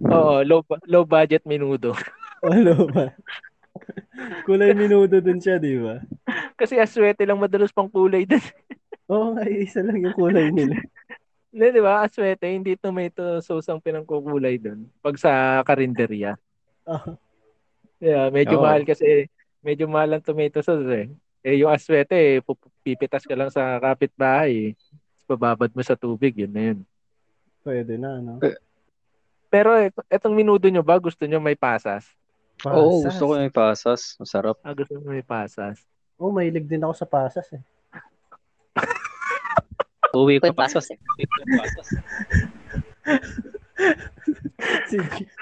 B: Oo, low, low budget minudo.
C: Ano ba? Kulay minudo dun siya, di ba?
B: Kasi aswete lang madalas pang kulay din.
C: Oo nga, isa lang yung kulay nila.
B: Hindi, di ba? Aswete, hindi tomato sauce ang pinangkukulay doon. Pag sa karinderya.
C: Ah,
B: Yeah, medyo
D: Oo.
B: mahal kasi, medyo mahal ang tomato sauce eh. Eh, yung aswete, eh, pipitas ka lang sa kapitbahay. eh. Bababad mo sa tubig, yun na yun.
C: pwede na, no?
B: Pero et- etong minudo nyo ba, gusto nyo may pasas?
D: Oo,
C: Pasas.
D: gusto ko yung pasas. Masarap.
B: Ah, gusto nyo may pasas.
C: Oo, oh, mahilig din ako sa pasas eh.
D: Uwi pa
F: pasas eh.
D: Pasas.
C: Sige.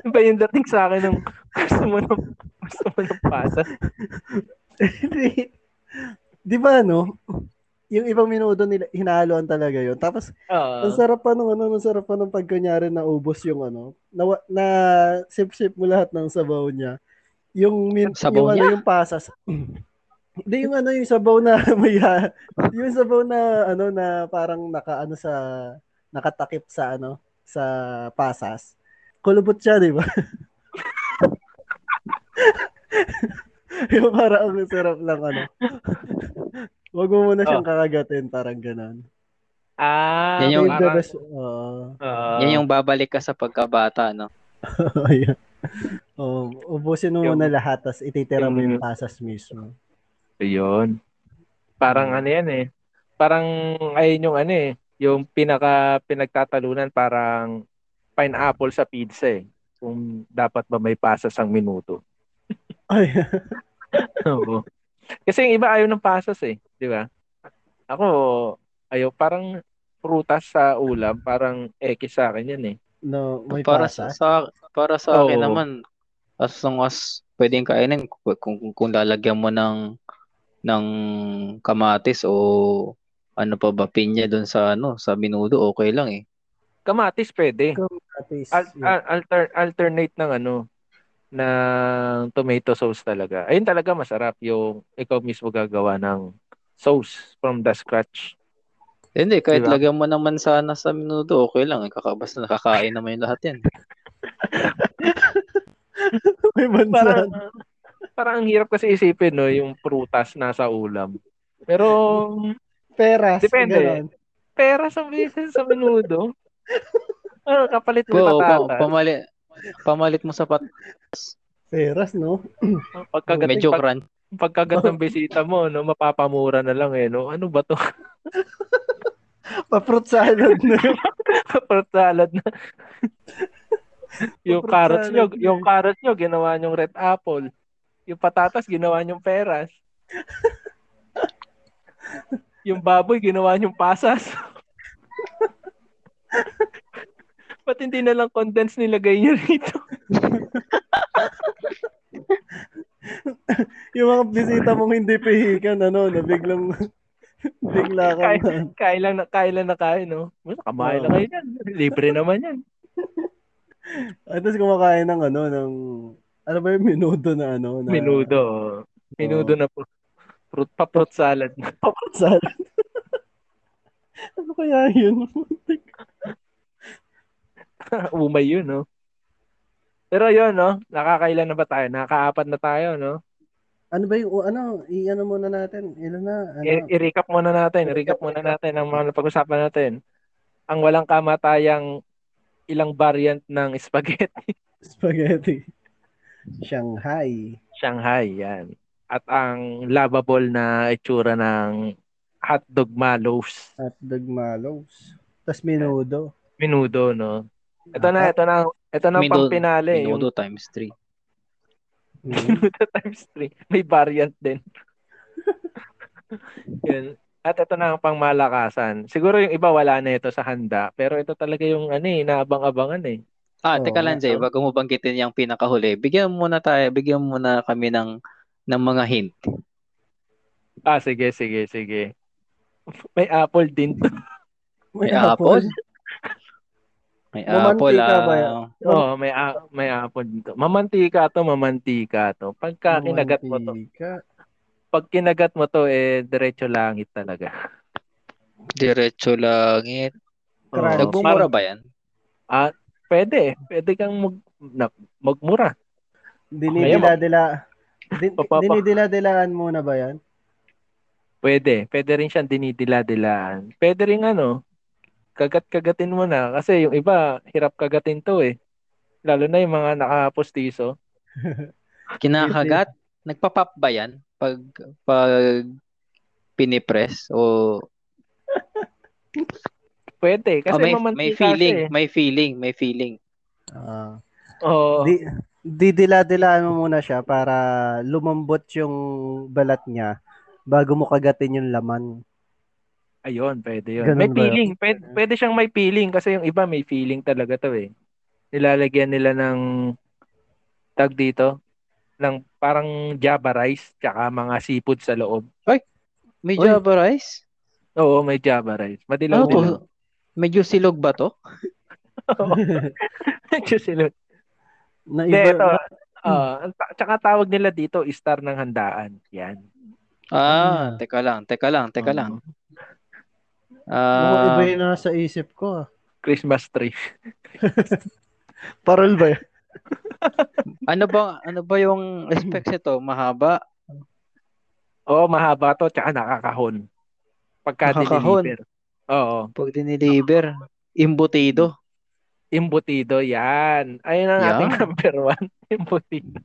B: Ano ba yung dating sa akin ng gusto mo ng, gusto mo ng pasas?
C: Di ba, no? Yung ibang minudo nila, hinahaluan talaga yun. Tapos,
B: Oo.
C: ang sarap pa nung ano, ang sarap pa nung pagkunyari na ubos yung ano, na, na sip-sip mo lahat ng sabaw niya. Yung, min,
D: Sabaw
C: yung ano,
D: niya?
C: yung pasas. Hindi yung ano, yung sabaw na may, ha- yung sabaw na ano, na parang naka, ano sa, nakatakip sa ano, sa pasas. Kulubot siya, di ba? yung parang ang sarap lang ano. Huwag mo muna siyang kakagatin, parang ganon.
B: Ah,
D: Yan yung-
B: parang-
C: best. Oo.
B: Oo.
D: Yan yung babalik ka sa pagkabata, no?
C: Ayan. Oh, ubusin mo muna lahat tas ititira mo
B: yung-
C: yung pasas mismo.
B: Ayun. Parang ano yan eh. Parang ayun yung ano eh. Yung pinaka pinagtatalunan parang pineapple sa pizza eh. Kung dapat ba may pasas ang minuto.
C: Ay,
B: Oo. Kasi yung iba ayaw ng pasas eh. Di ba? Ako, ayaw. Parang prutas sa ulam. Parang eke sa akin yan eh.
C: no, may
D: para sa,
C: pasas.
D: sa para sa akin
B: Oo.
D: naman as long as pwedeng kainin kung, kung, kung lalagyan mo ng ng kamatis o ano pa ba, pinya doon sa ano, sa minudo, okay lang eh.
B: Kamatis pwede.
C: Kamatis.
B: Al-
C: yeah.
B: al- alter- alternate ng ano ng tomato sauce talaga. Ayun talaga masarap yung ikaw mismo gagawa ng sauce from the scratch.
D: Hindi, kahit
B: Diba?
D: lagyan mo naman sana sa minudo, okay lang. Kakabas na nakakain naman yung lahat yan.
C: May
B: Parang
C: bansan.
B: parang ang hirap kasi isipin no, yung prutas nasa ulam. Pero
C: Peras.
B: Depende.
C: ganon.
B: pera sa beses sa minudo. Ano, kapalit mo
D: Oo, pa-
B: patatas.
D: Pamalit, mo sa pat,
C: Peras, no?
B: Pagkagat,
D: medyo
B: pag,
D: crunch.
B: pagkagat ng bisita mo, no, mapapamura na lang eh. No? Ano ba to?
C: Pa-fruit salad na yun.
B: Fruit salad na. yung carrots nyo, yung carrots nyo, ginawa nyong red apple. Yung patatas, ginawa nyong peras. yung baboy, ginawa nyong pasas. Ba't hindi na lang condense nilagay nyo rito?
C: Yung mga bisita mong hindi pihikan, ano, na biglang, bigla ka
B: Kaya,
C: na.
B: kaya lang na, kaya lang na kaya, no? Basta Kamain na kayo yan. Libre naman yan.
C: At tapos kumakain ng ano, ng, ano ba yung minudo na ano? Na,
B: Minudo. Minudo na po. Fruit pa fruit salad.
C: Pa-fruit salad. ano kaya yun?
B: Umay yun, no? Pero yun, no? Nakakailan na ba tayo? Nakakaapat na tayo, no?
C: ano ba yung, ano, i-ano muna natin? Ilan na? Ano?
B: I- i-recap muna natin. I-recap muna natin ang mga pag-usapan natin. Ang walang kamatayang ilang variant ng spaghetti.
C: Spaghetti. Shanghai.
B: Shanghai, yan. At ang lovable na itsura ng hotdog malos.
C: Hotdog malos. Tapos minudo.
B: Minudo, no? Ito na, ito na. Ito na
D: Minudo-
B: pampinali. Yung
D: Minudo times 3.
C: Mm.
B: Minuto times 3. May variant din. Yun. At ito na ang pangmalakasan. Siguro yung iba wala na ito sa handa. Pero ito talaga yung ano eh, naabang-abangan eh.
D: Ah,
C: Oo,
D: teka lang, Jay, bago mo banggitin yung pinakahuli, bigyan mo muna tayo, bigyan mo muna kami ng ng mga hint.
B: Ah, sige, sige, sige. May apple din to.
C: May,
D: May apple?
C: apple.
D: May
C: Mamantika
D: apple,
C: ba
D: ah,
C: yan?
B: Oo, may, a- may apple dito. Mamantika to, mamantika to. Pagka kinagat mo to, pag kinagat mo to, eh, diretso langit talaga.
D: diretso langit. Nagmumura
B: parang-
D: ba yan?
B: Pwede. Pwede kang mag, na, magmura.
C: Dinidila-dila. Din, dinidila-dilaan muna ba yan?
B: Pwede. Pwede rin siyang dinidila-dilaan. Pwede rin ano, kagat-kagatin mo na. Kasi yung iba, hirap kagatin to eh. Lalo na yung mga nakapostiso.
D: Kinakagat? Nagpa-pop ba yan? Pag, pag pinipress o
B: Pwede. Kasi
D: oh, may, may feeling,
B: siya eh.
D: may feeling, may feeling.
C: Ah.
B: Oo.
C: Di, didila-dilaan mo muna siya para lumambot yung balat niya bago mo kagatin yung laman.
B: Ayun, pwede yun.
C: Ganun
B: may feeling. Pwede, pwede siyang may feeling kasi yung iba may feeling talaga to eh. Nilalagyan nila ng tag dito ng parang java rice tsaka mga seafood sa loob.
D: May
C: Uy.
D: Java rice?
B: Oo, may java rice. Madilaw
D: Ano to? Medyo silog ba to?
B: Medyo sila.
C: Na iba,
B: ito. ah, ang ta- tsaka tawag nila dito, star ng handaan. Yan.
D: Ah,
C: Ah.
D: teka lang, teka lang, teka
B: Oo.
D: lang.
C: Mukhang iba yung nasa isip ko. ah.
B: Christmas tree.
C: Parol ba yun?
D: ano ba ano ba yung specs nito? Mahaba?
B: Oo, mahaba to, tsaka nakakahon. Pagka
D: Nakakahon.
B: diniliver. Oo.
D: Pag diniliver, imbutido.
B: Imbutido, yan. Ayun ang
D: Yan.
B: ating number one. Imbutido.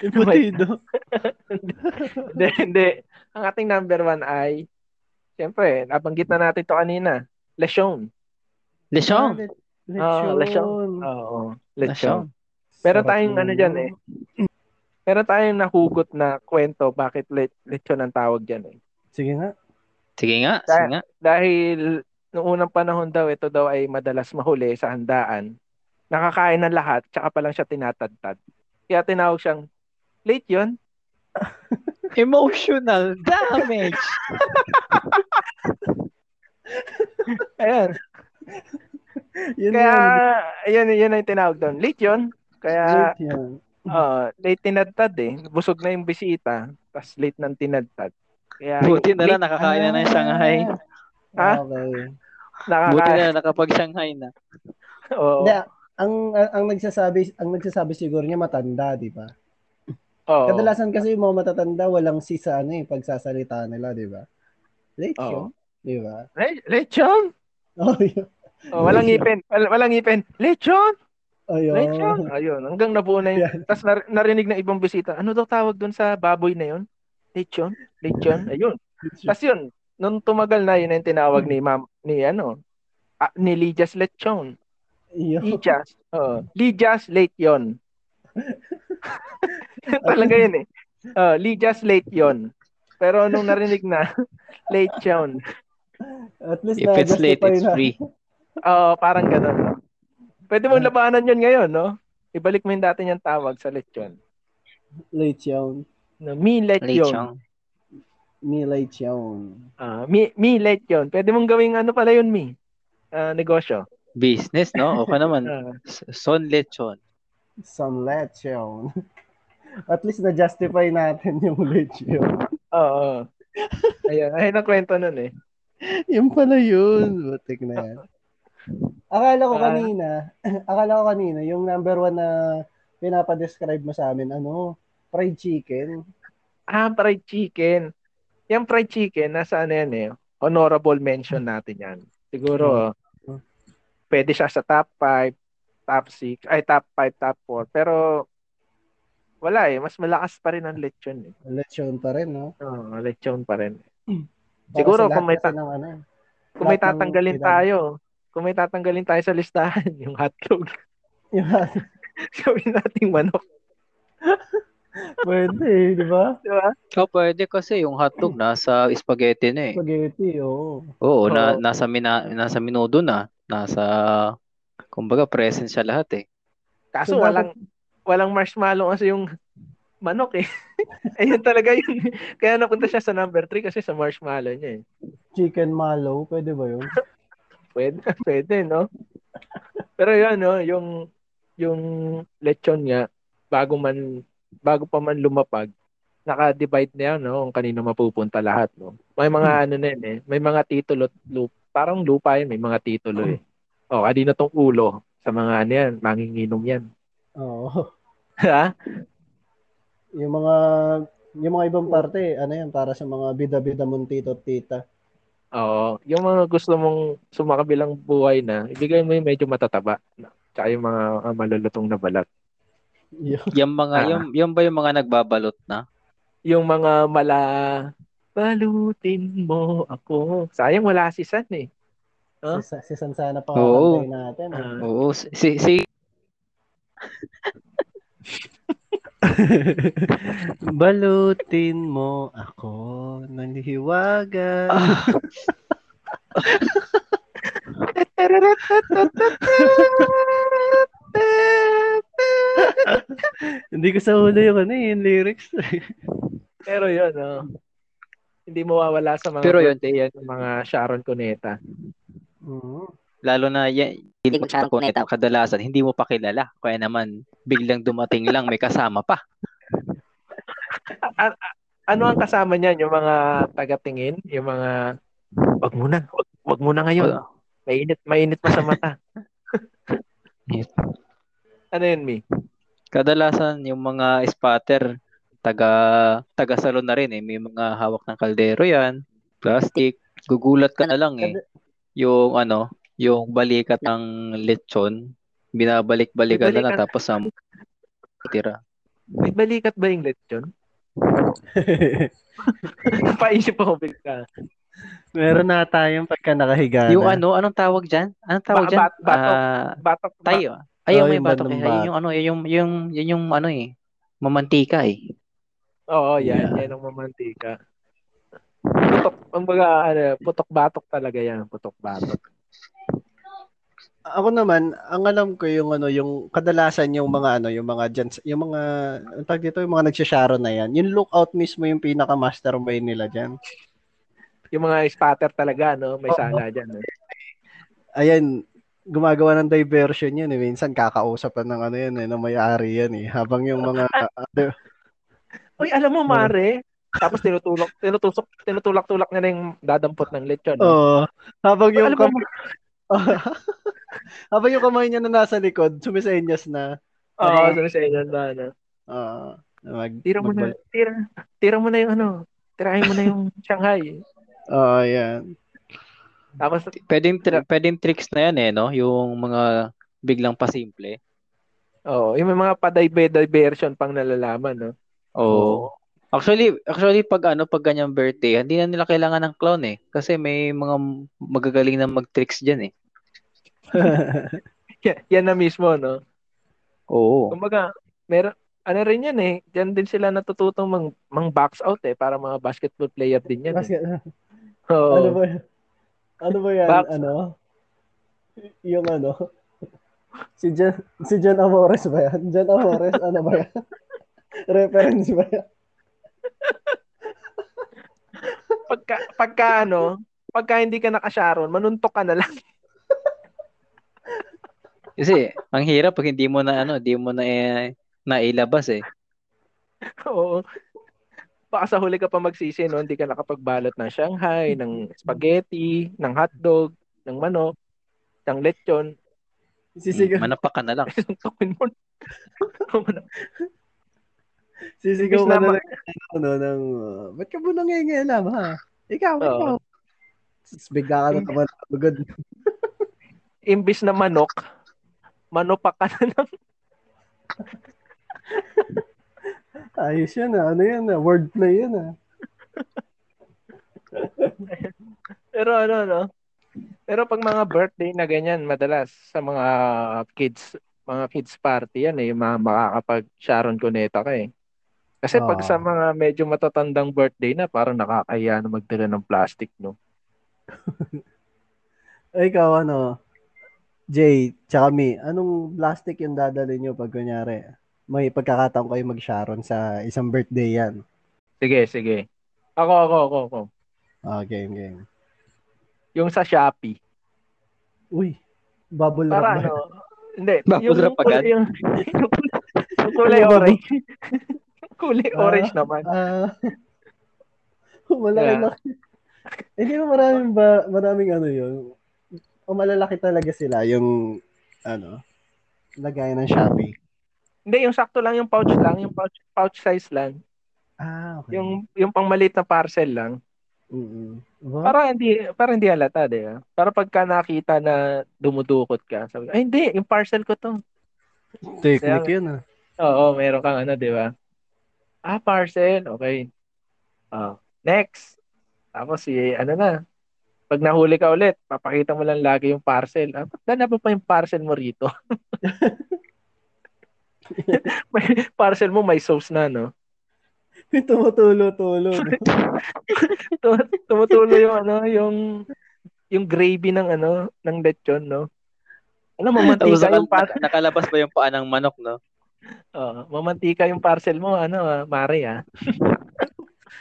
C: Imputido.
B: hindi, hindi. Ang ating number one ay, siyempre, nabanggit na natin to kanina. Lechon.
D: Lechon.
B: Ah,
C: Lechon.
B: lechon. Oo. Lechon.
D: Lechon.
B: Meron
C: Sarap
B: tayong ano dyan eh. Meron tayong nahugot na kwento bakit le- lechon ang tawag dyan eh.
C: Sige nga.
D: Sige nga, sige nga.
B: Dahil noong unang panahon daw, ito daw ay madalas mahuli sa handaan. Nakakain ng lahat, tsaka pa lang siya tinatadtad. Kaya tinawag siyang, late yun?
D: Emotional damage.
B: Ayan.
C: Yun
B: Kaya,
C: yun.
B: yun, yun ang tinawag doon. Late yun. Kaya,
C: Late yan.
B: uh, late tinadtad eh. Busog na yung bisita. Tapos late nang tinadtad. Kaya,
D: Buti na lang nakakain na ng Shanghai.
B: Ha?
C: Okay.
B: nakaka-
D: Buti na lang nakapag-Shanghai na.
B: Oo.
C: Hindi, ang, ang, ang nagsasabi, ang nagsasabi siguro niya matanda, di ba?
B: Oo.
C: Kadalasan kasi yung mga matatanda, walang si sa ano eh, pagsasalita nila, di ba?
B: Oo.
C: yun, di ba?
B: Le- lechon?
C: Oh, yun.
B: Oh, walang ngipin. Wal- walang ngipin. Lechon?
C: Ayun.
B: Lechon? Ayun. Hanggang nabuo na yun. Tapos nar- narinig ng ibang bisita, ano daw tawag doon sa baboy na yun? Lechon? Lechon? Ayun. Tapos yun, nung tumagal na yun ang tinawag ni ma'am, ni ano, ah, ni Lijas Lechon.
C: Yun.
B: Lijas. Oh, Lijas yon. Talaga yun eh. Oh, Lijas late yon. Pero nung narinig na, late yun.
C: At least
D: If it's late, it's
C: na.
D: free.
B: Oo, parang ganun. No? Pwede mong labanan yun ngayon, no? Ibalik mo yung dati niyang tawag sa lechon.
C: Late yun.
B: No, mi
D: Late
B: lechon.
C: late yun.
B: Ah, mi, mi lechon. Pwede mong gawing ano pala yun, mi? Ah, negosyo.
D: Business, no? O ka naman.
B: Ah,
D: S- Son lechon.
C: Late yun. At least na-justify natin yung late yun.
B: Oo. Ayun, ayun ang kwento nun eh.
C: Yung pala yun. Butik na yan. Akala ko
B: Ah.
C: kanina, akala ko kanina, yung number one na pinapadescribe mo sa amin, ano, fried chicken.
B: Ah, fried chicken. Yung fried chicken, nasa ano yan eh. Honorable mention natin yan. Siguro,
C: Hmm.
B: pwede siya sa top 5, top 6, ay top 5, top 4. Pero, wala eh. Mas malakas pa rin ang lechon eh.
C: Lechon pa rin, no?
B: Oo, lechon pa rin.
C: Para
B: Siguro, kung may, ta-
C: ng ano,
B: kung may
C: ng
B: tatanggalin
C: edad.
B: tayo, kung may tatanggalin tayo sa listahan, yung hotdog.
C: yung,
B: Gawin nating manok.
C: pwede, eh, di ba?
B: Di ba?
D: O, pwede kasi yung hotdog nasa spaghetti na eh.
C: Spaghetti, oo.
D: Oo, na,
B: Oo.
D: nasa, mina, nasa minudo na. Nasa, kumbaga, present siya lahat eh.
B: Kaso
C: So,
B: walang walang marshmallow kasi yung manok eh. Ayun talaga yun. Kaya napunta siya sa number 3 kasi sa marshmallow niya eh.
C: Chicken malo, pwede ba yun?
B: Pwede, pwede, no? Pero yun, no, yung yung lechon niya, bago man bago pa man lumapag, naka-divide na yan, no, kung kanino mapupunta lahat, no. May mga ano na yun, eh. May mga titulo, lup, parang lupa yun, may mga titulo eh. Oh, kanino tong ulo sa mga ano yan, manginginom yan.
C: Oo.
B: Ha?
C: Yung mga yung mga ibang parte, ano yan, para sa mga bida-bida mong tito at tita.
B: Oo. Yung mga gusto mong sumakabilang buhay na, ibigay mo yung medyo matataba. Tsaka yung mga ah, malulutong na balat.
C: Yun.
D: Yung mga,
B: Ah.
D: yung, yung ba yung mga nagbabalot na?
B: Yung mga mala, balutin mo ako. Sayang wala si San eh. Huh?
C: Si, si Sansana pa
D: Oo.
C: kakantayin natin. eh.
B: Ah,
D: Oo, si, si,
C: Balutin mo ako ng hiwaga. Hindi ko sa ulo yung ano eh, yung lyrics.
B: Pero yun, no? hindi mawawala sa mga
D: Pero yun-
B: birthday yan, mga Sharon Cuneta.
C: Oo.
D: Lalo na yan, hindi mo
F: Siya
D: ako
F: Cuneta.
D: kadalasan, hindi mo pa kilala. Kaya naman, biglang dumating lang, may kasama pa.
B: Ano ang kasama niyan? Yung mga tagatingin? Yung mga, wag muna, wag, wag muna ngayon. Mainit, mainit pa sa mata. ano yun, Mi?
D: Kadalasan, yung mga spotter, taga, taga salon na rin eh. May mga hawak ng kaldero yan, plastic. Gugulat ka na lang eh. Yung ano, yung balikat ng lechon, binabalik-balikan na lang tapos ang tira.
B: May balikat ba yung lechon? Paisip ako bigla.
C: Meron na tayong pagka nakahiga
D: Yung
C: na.
D: ano, anong tawag dyan? Anong tawag
B: Ba-
D: dyan?
B: bat- batok.
D: Ah,
B: Batok ba?
D: tayo. Ayun,
C: Oh,
D: may
C: yung
D: batok. eh.
C: bat-
D: Yung ano, yung, yung, yung, yung ano eh, mamantika eh.
B: Oo, yan.
C: Yeah.
B: Yan ang mamantika. Putok, kumbaga, ano, putok-batok talaga yan. Putok-batok.
C: Ako naman, ang alam ko yung ano, yung kadalasan yung mga ano, yung mga dyan, yung mga ang tawag dito, yung mga nagsasharo na yan. Yung lookout mismo yung pinaka mastermind nila diyan.
B: Yung mga spatter talaga, no? May
C: Oo.
B: sala dyan. No?
C: Ayan, gumagawa ng diversion yun eh. Minsan kakausapan ng ano yan eh, ng may-ari yan eh. Habang yung mga,
B: Uy, alam mo, Mare, tapos tinutulak, tinutusok, tinutulak-tulak niya na yung dadampot ng lechon. No?
C: Oo. habang yung
B: alam mo,
C: habang yung kamay niya na nasa likod, sumisenyas na.
B: Oo, oh, sa inyo na, ano.
C: ah mag,
B: Tira mo na, tira, tira mo na yung ano, tirahin mo na yung Shanghai.
C: Oo, yan.
B: Tapos,
D: Pwedeng, tri- pwedeng tricks na yan eh, no? Yung mga biglang pasimple.
B: oh, yung mga pa-diversion pang nalalaman, no?
D: Oo. Actually, actually pag ano, pag ganyang birthday, hindi na nila kailangan ng clown eh. Kasi may mga magagaling na mag-tricks diyan eh.
B: Yan, yan na mismo, no?
D: Oo.
B: Kumbaga, meron, ano rin yan eh, dyan din sila natututong mang, mang box out eh, para mga basketball player din yan. Eh.
C: Basket,
B: Oo.
C: ano ba? Ano ba yan?
B: Back.
C: Ano? Yung ano? Si Jan, si Jan Amores ba yan? Jan Amores, ano ba yan? Reference ba yan?
B: Pagka, pagka ano, pagka hindi ka nakasharon, manuntok ka na lang.
D: Kasi ang hirap pag hindi mo na ano, hindi mo na eh, nailabas eh.
B: Oo. Baka sa huli ka pa magsisi, no? Hindi ka nakapagbalot ng Shanghai, ng spaghetti, ng hotdog, ng manok, ng lechon.
C: Sisigaw,
D: Manapak ka na lang.
B: Suntukin mo.
C: sisigaw ka
B: na
C: lang ano, ng, uh, ba't ka mo nangingialam, ha? Ikaw,
B: Oo.
C: ikaw. Bigla ka na naman.
B: Imbis na manok, manopak ka na lang.
C: Ayos yan, ah. Ano yan, ah. Wordplay yan, ah.
B: Pero ano, no? Pero pag mga birthday na ganyan, madalas sa mga kids, mga kids party yan eh, yung mga makakapag-Sharon Cuneta ka eh. Kasi pag
C: Ah.
B: sa mga medyo matatandang birthday na, parang nakakahiya na magdala ng plastic, no?
C: Ay, ikaw, ano, Jay, tsaka me, anong plastic yung dadali nyo pag kunyari, may pagkakataon kayo mag-Sharon sa isang birthday yan?
B: Sige, sige. Ako, ako, ako, ako.
C: Ah, game, game.
B: Yung sa Shopee.
C: Uy, bubble
B: Para
C: wrap ba?
B: ano, hindi.
D: Bubble
B: yung,
D: wrap agad?
B: Yung, yung, yung kulay
C: bubble-
B: orange. kulay
C: Ah.
B: orange naman.
C: Ah, malaki
B: Yeah.
C: Hindi mo maraming ba, maraming ano yun. O malalaki talaga sila yung, ano, lagay ng Shopee.
B: Hindi, yung sakto lang, yung pouch lang, yung pouch, pouch size lang.
C: Ah, okay.
B: Yung, yung pang maliit na parcel lang.
C: Mm-mm. Ba?
B: Para hindi para hindi halata, 'di ba? Para pagka nakita na dumudukot ka, sabi ay hindi, yung parcel ko 'to.
C: Technique
B: Kaya-
C: yun, ah.
B: Oo, meron kang ano, 'di ba? Ah, parcel. Okay. Ah, next. Tapos si ano na, pag nahuli ka ulit, papakita mo lang lagi yung parcel. Ah, ba't na pa yung parcel mo rito? may parcel mo may sauce na, no?
C: May tumutulo-tulo. no?
B: Tum- Tumutulo yung ano, yung yung gravy ng ano, ng lechon, no? Alam mo,
D: Tapos
B: mantika yung
D: nakal-
B: par-
D: nak- nakalabas ba yung paa ng manok, no?
B: Oo, mamantika yung parcel mo, ano, ah, Mare, ah.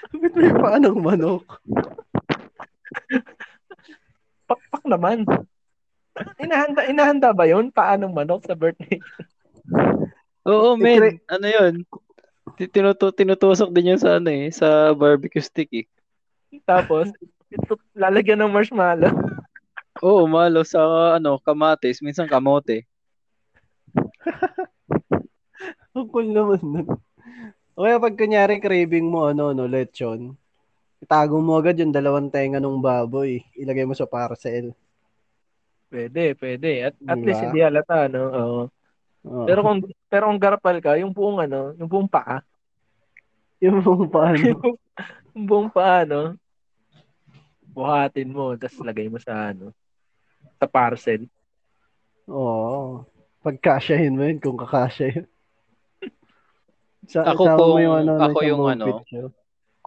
C: Ba't may paanong manok?
B: Pakpak naman. Inahanda, inahanda ba yun? Paanong manok sa birthday?
D: Oo, men. Ano yun? Ti- Tinutu tinutusok din yun sa ano eh, sa barbecue stick eh.
B: Tapos, ito, lalagyan ng marshmallow.
D: Oo, malo sa ano, kamatis, minsan kamote.
C: Ang cool naman nun. O kaya pag kunyari craving mo, ano, no, lechon, itago mo agad yung dalawang tenga ng baboy. Ilagay mo sa parcel.
B: Pwede, pwede. At, at
C: Diba?
B: least hindi halata, no? Oo.
C: Oh.
B: Pero kung pero kung garapal ka, yung buong ano, yung buong paa,
C: yung mga paano.
B: yung buong paa, no? Buhatin mo, tapos lagay mo sa ano, sa parcel.
C: Oo. Pagkasyahin mo yun, kung kakasya yun. Sa,
D: Ako kung-
C: ano,
D: ako
C: isang
D: yung
C: buong
D: ano,
C: picture.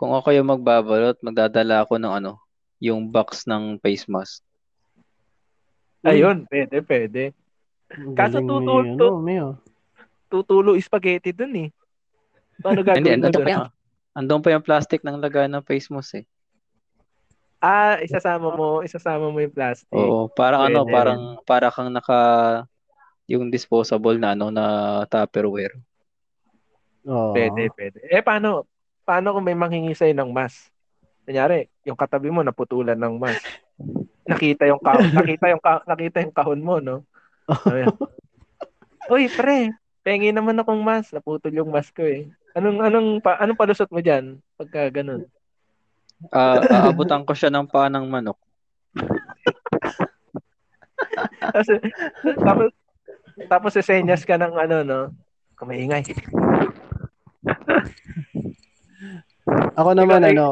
D: Kung ako yung magbabalot, magdadala ako ng ano, yung box ng face mask.
B: Ayun, pwede, pwede. Kaso
C: galing
B: tutul-
C: may, ano, may, oh.
B: Tutulo spaghetti dun eh. Paano
D: Hindi,
B: gagawin mo
D: andun
B: dun?
D: pa yung, andun pa yung plastic ng lagay ng face mask eh.
B: Ah, isasama mo, isasama mo yung plastic.
D: Oo, parang ano,
B: Pwede
D: parang para kang naka yung disposable na ano na Tupperware.
C: Oo.
B: Pwede, pwede. Eh, paano? Paano kung may manghingi sa'yo ng mas? Kunyari, yung katabi mo naputulan ng mas. Nakita yung kahon, nakita yung ka- nakita yung kahon mo, no? Uy, pre, pengi naman akong mas. Naputol yung mas ko eh. Anong anong pa, anong palusot mo diyan pagka ganun?
D: Ah, aabutan ko siya ng paa ng manok.
B: Tapos, tapos, tapos sesenyas ka ng ano, no? Kumaingay.
C: Ako naman,
B: Ikaw, ay-
C: ano,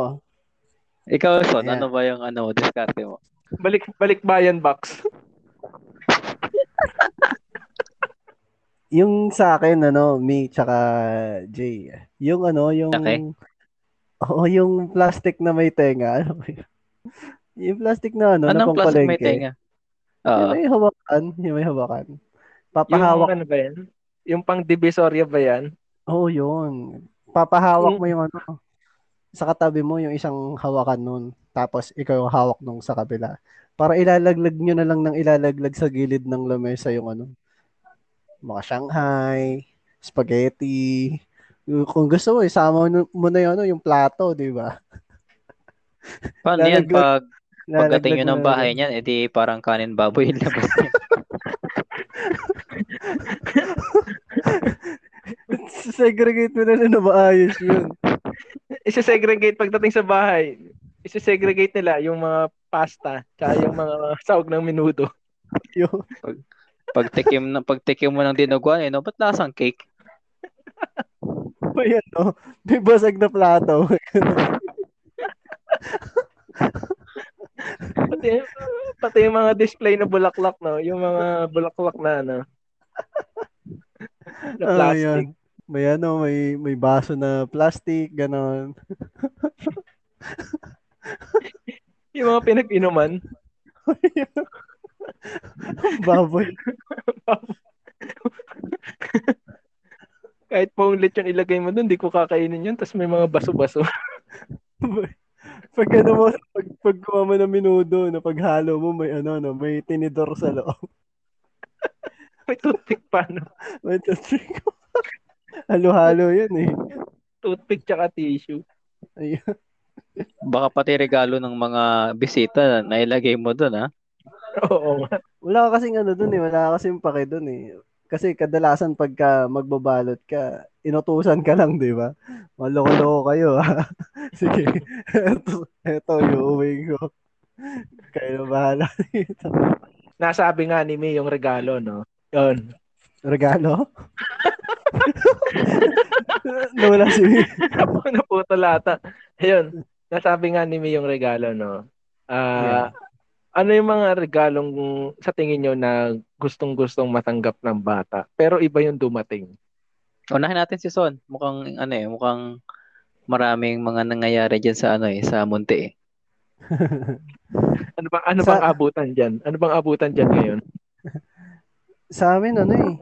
D: Ikaw, Son,
C: Yeah.
D: ano ba yung ano, diskarte mo?
B: Balik balik bayan box.
C: yung sa akin, ano, me, tsaka Jay, yung ano, yung,
D: Okay.
C: oo, yung plastic na may tenga, ano? Yung plastic na, ano, na
D: Anong plastic may tenga?
C: Yung
D: Oo.
C: may hawakan, yung may hawakan.
B: Yung
C: Papahawak,
B: ano ba yan? Yung pang divisoria ba yan?
C: oo, yun. Papahawak
B: Yung-
C: mo yung ano, sa katabi mo yung isang hawakan nun. Tapos, ikaw yung hawak nung sa kabila. Para ilalaglag nyo na lang ng ilalaglag sa gilid ng lamesa yung ano, mga Shanghai, spaghetti. Kung gusto mo, isama mo- na yun, ano, yung plato, di ba?
D: Paano yan? Pag pagdating nyo ng bahay niyan, edi parang kanin baboy yung labas niya.
C: Segregate mo na lang na maayos yun.
B: Isa-segregate pagdating sa bahay. Isa-segregate nila yung mga pasta tsaka yung mga sahog ng minuto.
C: Yung,
D: Pagtikim na pagtikim mo ng dinuguan, eh, no? Ba't lasang cake?
C: may ano, may basag na plato.
B: Pati, pati yung mga display na bulaklak, no? Yung mga bulaklak na, ano, na plastic.
C: yan. May ano, may may baso na plastic, ganon.
B: yung mga pinag-inuman.
C: Baboy.
B: Kahit paulit yung ilagay mo doon, di ko kakainin yun. Tapos may mga baso-baso.
C: pag ano mo, pag, pag mo ng minudo, na paghalo mo, may ano, no, may tinidor sa loob.
B: may toothpick pa, no?
C: May toothpick. Halo-halo yun eh.
B: Toothpick tsaka tissue.
C: Ayun.
D: Baka pati regalo ng mga bisita na ilagay mo doon, ha?
B: Oo nga.
C: Wala ka kasing ano dun eh, wala ka kasing pake dun eh. Kasi kadalasan pagka magbabalot ka, inutusan ka lang, di ba? Maloko-loko kayo, ha? Sige, eto, eto yung uwi ko. Kayo na bahala dito.
B: Nasabi nga ni May yung regalo, no? Yun.
C: Regalo? Nawala si
B: Naputol ata. Ayun. Nasabi nga ni May yung regalo, no? Ah, ano yung mga regalong sa tingin nyo na gustong-gustong matanggap ng bata, pero iba yung dumating?
D: Unahin natin si Son. Mukhang, ano eh, mukhang maraming mga nangyayari dyan sa, ano eh, sa munti eh.
B: Ano bang ano
C: Sa-
B: bang abutan diyan? Ano bang abutan diyan ngayon?
C: Sa amin, ano eh,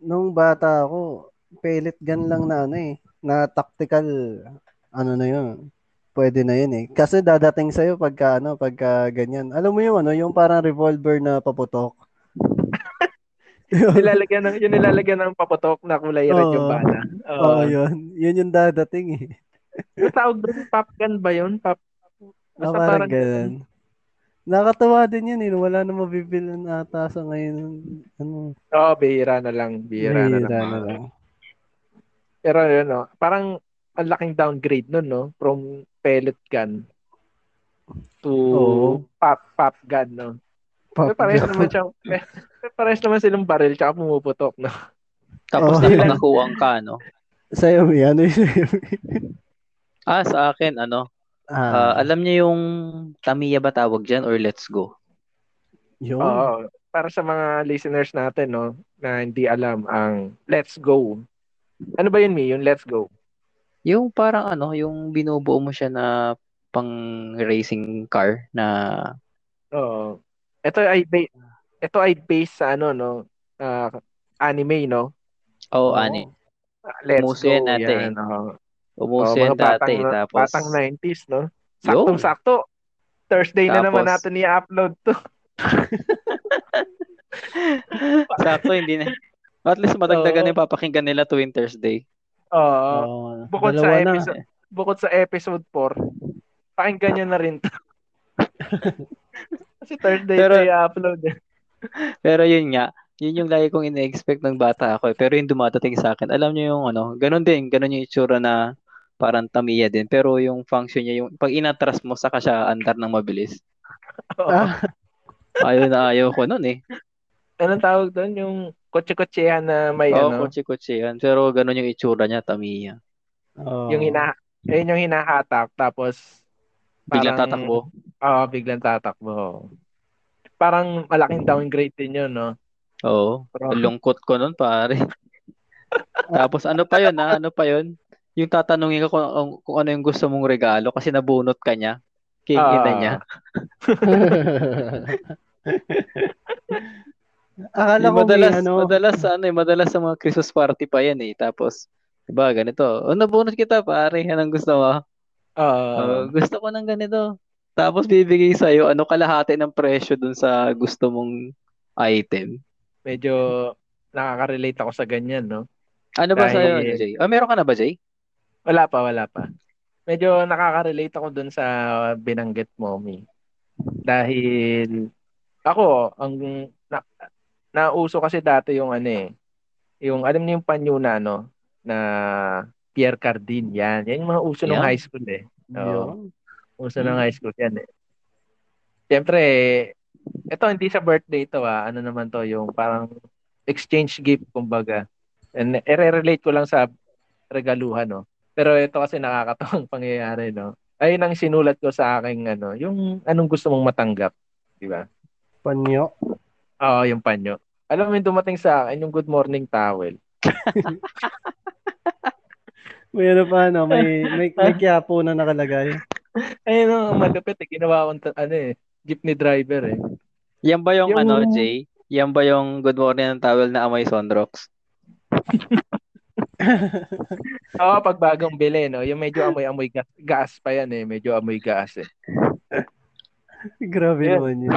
C: nung bata ako, pellet gun lang na ano eh, na tactical, ano na yun, pwede na yun eh. Kasi dadating sa'yo pagka ano, pagka ganyan. Alam mo yung ano, yung parang revolver na paputok.
B: Nilalagyan ng yun nilalagyan ng paputok na kulay red yung bala.
C: Oo,
B: Oo.
C: yun. Yun yung dadating eh.
B: Yung tawag doon, pop gun ba yun? Pop,
C: Ah,
B: basta
C: parang
B: parang,
C: ganun. Nakakatawa din yun eh. Wala na mabibilan ata sa ngayon. Ano,
B: Oo, bihira na lang. Bihira, na
C: bihira
B: lang.
C: na lang.
B: Pero yun, no, parang ang laking downgrade nun, no? From pellet gun to
C: Oo.
B: pop, pop gun, no?
C: Pop
B: Pero parehas
C: gun.
B: naman siyang, parehas naman silang baril tsaka pumuputok, no?
D: Tapos may mga kuwang ka, no?
C: Sa'yo, ano yung?
D: Ah, sa akin, ano, ah,
C: Ah,
D: alam niyo yung Tamiya ba tawag dyan or Let's Go?
C: yun.
B: Oo. Para sa mga listeners natin, no, na hindi alam ang Let's Go. Ano ba yun, Mi? Yung Let's Go?
D: Yung parang ano, yung binubuo mo siya na pang racing car na
B: Oo. Ito ay ba- ito ay based sa ano, no? ah, anime, no?
D: oh,
C: Oo.
D: ani.
B: Let's
D: Umuso
B: Go.
D: yan dati
B: yan, oo.
D: Umuso
B: Oo,
D: yan
B: batang,
D: dati tapos
B: batang 90s, no? Saktong-sakto. Thursday na naman
D: Tapos-
B: natin i-upload to.
D: Sakto, hindi na. At least madagdagan
B: Oo.
D: yung papakinggan nila tuwing Thursday.
B: Oo.
C: Oo.
B: bukod
C: dalawa
B: sa
C: na.
B: episode, bukod sa episode 4, pakinggan nyo na rin to. Kasi Thursday
D: Pero-
B: i-upload. eh.
D: Pero yun nga, yun yung lagi kong ina-expect ng bata ako. eh. Pero yung dumadating sa akin, alam niyo yung ano, ganun din, ganun yung itsura na parang Tamiya din. Pero yung function niya, yung pag inatras mo, saka siya andar ng mabilis.
B: Oo.
C: Ah,
D: Ayaw na ayaw ko nun eh.
B: Anong tawag doon? Yung kotse-kotsehan na may
D: Oo,
B: ano,
D: kutsi-kutsi yan. Pero ganun yung itsura niya, Tamiya.
C: oo.
B: yung hina ayun yung hinahatak tapos
D: Biglang
B: parang-
D: tatakbo.
B: Oo, biglang tatakbo. Parang malaking downgrade din yun, no?
D: Oo.
B: Pero,
D: lungkot ko nun, pare. Tapos ano pa yun, ha? Ano pa yun? Yung tatanungin ko kung, kung ano yung gusto mong regalo kasi nabunot ka niya. King
B: Ah.
D: ina niya.
C: Akala ko
D: madalas,
C: may ano.
D: madalas sa ano eh, madalas sa mga Christmas party pa yan eh. Tapos, diba, ganito. Oh, nabunot kita, pare. Yan ang gusto mo.
B: Oo.
D: Oh, gusto ko ng ganito. Tapos bibigay sa'yo, ano kalahati ng presyo dun sa gusto mong item.
B: medyo nakaka-relate ako sa ganyan, no?
D: Ano ba
B: Dahil-
D: sa'yo, Jay? Ah, meron ka na ba, Jay?
B: Wala pa, wala pa. Medyo nakaka-relate ako dun sa binanggit mo, Mi. Dahil ako, ang na, nauso kasi dati yung ano eh, yung alam niyo yung panyo na ano, na Pierre Cardin, yan. Yan yung mga uso ng
D: Yan.
B: high school eh. Oo.
C: Yun.
B: Uso ng high school yan eh. Siyempre, ito hindi sa birthday to ah. Ano naman to, yung parang exchange gift, kumbaga. And i-relate ko lang sa regaluhan, no? Pero ito kasi nakakatawang pangyayari, no? Ayun ang sinulat ko sa aking, ano, yung anong gusto mong matanggap. Di ba?
C: Panyo.
B: Oo, yung panyo. Alam mo yung dumating sa akin, yung good morning towel.
C: May ano pa, ano, may, may, may kiyapo na nakalagay.
B: Ayun, no, malupit eh. Ginawa kong, ano eh, jeepney driver eh.
D: Yan ba yung,
B: Yung-
D: ano, Jay? Yan ba yung good morning ng towel na amoy Sonrox?
B: Oo, pag bagong bili, no? Yung medyo amoy-amoy gas, gas pa yan eh. Medyo amoy gas eh.
C: Grabe
B: Yeah.
C: naman yun.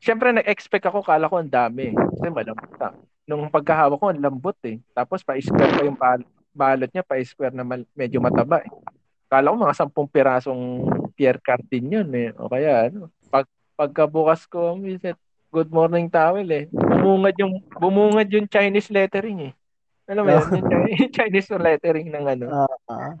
B: Siyempre, nag-expect ako, kala ko ang dami. Kasi malambot na. Nung pagkahawak ko, ang lambot eh. Tapos pa-square pa yung bal- balot niya, pa-square na mal- medyo mataba eh. Kala ko mga sampung pirasong Pierre Cardin yun eh. O kaya ano, pag, pagkabukas ko, visit, good morning towel eh. Bumungad yung, bumungad yung Chinese lettering eh. Alam mo yun, yung Chi- Chinese lettering ng ano,
C: Ah, ah.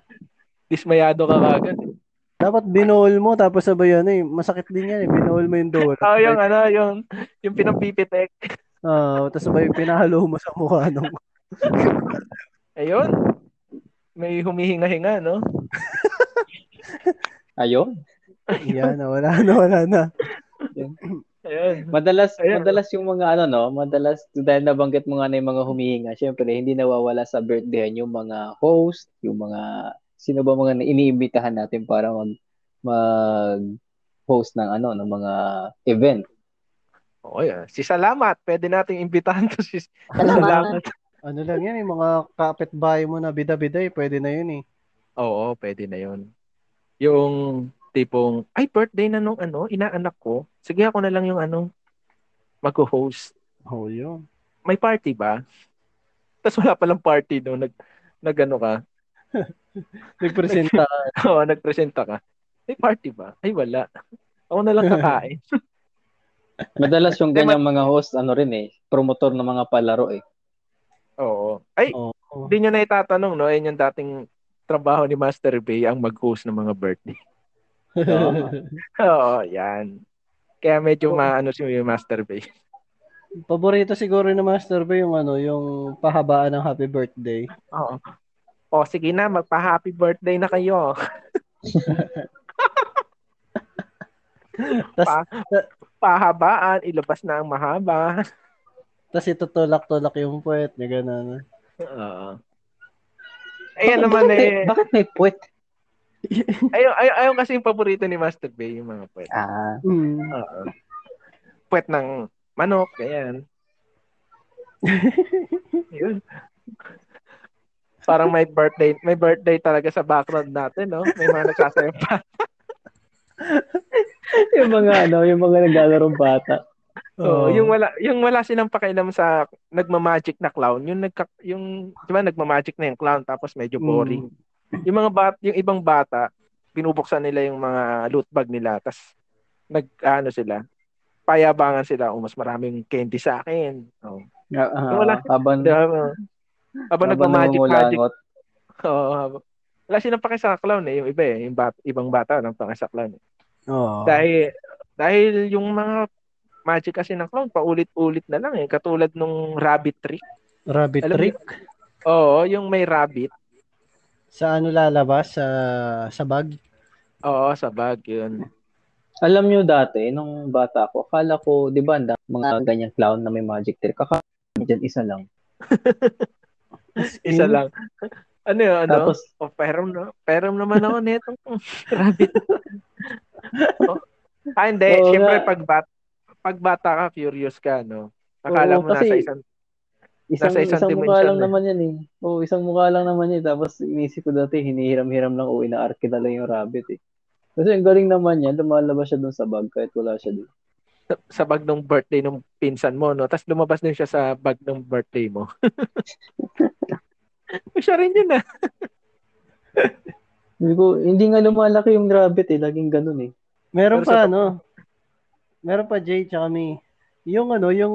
B: dismayado ka kagad. eh.
C: Dapat binowl mo, tapos sabay ano eh, masakit din yan eh, binowl mo yung door.
B: Oh, yung ano, yung, yung pinampipitek.
C: Ah, tapos sabay pinahalo mo sa mukha nung
B: Ayun. May humihinga-hinga, no?
D: Ayun.
C: Yan, na, wala na, wala na.
B: Ayun.
D: Madalas,
B: Ayan.
D: madalas yung mga ano, no? Madalas, dahil nabanggit mo nga na yung mga humihinga, syempre, hindi nawawala sa birthday yung mga host, yung mga, sino ba mga iniimbitahan natin para mag, mag host ng ano, ng mga event.
B: Oo, yan. Si Salamat. Pwede nating imbitahan to si
F: Salamat.
C: Ano lang yan eh, mga kapitbahay mo na bida-bida eh, pwede na yun eh.
B: Oo, pwede na yun. Yung tipong, ay, birthday na nung ano, inaanak ko. Sige, ako na lang yung ano, mag-host.
C: Oh, yun.
B: May party ba? Tapos wala palang party doon. Nag, nag ano ka.
C: Nagpresenta.
B: Oo, nagpresenta ka. May party ba? Ay, wala. Ako na lang kakain.
D: Madalas yung ganyang mga host, ano rin eh, promotor ng mga palaro eh.
B: Oo. Ay,
C: Oo.
B: hindi nyo na itatanong, no? Ayun yung dating trabaho ni Master Bay ang mag-host ng mga birthday. Oo, yan. Kaya medyo maano si Master Bay.
C: Paborito siguro ni Master Bay yung ano, yung pahabaan ng happy birthday.
B: Oo. O, sige na, magpa-happy birthday na kayo.
C: Tas,
B: Pahabaan, ilabas na ang mahaba.
C: tas itutulak-tulak yung puwet niya, gano'n.
B: Oo. Ayan naman
D: bakit,
B: eh.
D: bakit may puwet?
B: Ayaw, ayaw, ayaw kasi yung paborito ni Master Bay, yung mga puwet.
D: Ah,
C: Mm.
B: Oo. Puwet ng manok, ayan. Yun. Parang may birthday, may birthday talaga sa background natin, no? May mga nagsasayaw pa.
D: yung mga ano, yung mga naglalaro bata.
B: Oo, yung wala yung wala silang pakialam sa nagma-magic na clown, yung nagka, yung 'di ba nagma-magic na yung clown tapos medyo
C: Mm.
B: boring. Yung mga bat yung ibang bata, binubuksan nila yung mga loot bag nila tas nag ano sila, payabangan sila, oh, mas maraming candy sa akin. Oh.
D: Ah, ah,
B: Wala.
D: habang,
B: Di ba? Habang
D: habang
B: nagma-magic magic,
D: nangungulangot.
B: Oo. habang- wala silang paki sa clown eh, yung iba eh, yung bat, ibang bata walang paki sa clown. Eh.
C: Oo.
B: Dahil dahil yung mga magic kasi ng clown paulit-ulit na lang eh, katulad nung rabbit trick.
C: Rabbit
B: Alam
C: trick.
B: Oo, yung may rabbit.
C: Sa ano lalabas? Sa, sa bag?
B: Oo, sa bag yun.
D: Alam nyo dati, nung bata ako, akala ko, di ba, mga ganyang clown na may magic trick. Akala ko dyan, isa lang.
B: Isa lang. Ano yun, ano?
D: Tapos,
B: oh, peram, na, peram naman ako nito. rabbit. oh. Ah, hindi.
D: Oo
B: Siyempre,
D: nga.
B: pag, bat, pag bata ka, curious ka, no? Akala
D: Oo,
B: mo nasa
D: kasi-
B: isang...
D: isang,
B: Nasa isang
D: isang mukha lang
B: eh.
D: naman yan eh. Oo, isang mukha lang naman yan. Tapos, inisip ko dati, hinihiram-hiram lang o inaarke na lang yung rabbit eh. Kasi ang galing naman yan, lumalabas siya dun sa bag kahit wala siya dun.
B: sa, sa bag ng birthday ng pinsan mo, no? Tapos lumabas din siya sa bag ng birthday mo. siya rin yun, ah.
D: Hindi, ko, hindi nga lumalaki yung rabbit eh, laging ganun eh.
C: Meron
B: Pero
C: pa
B: sa-
C: ano? Meron pa Jay tsaka me. Yung ano, yung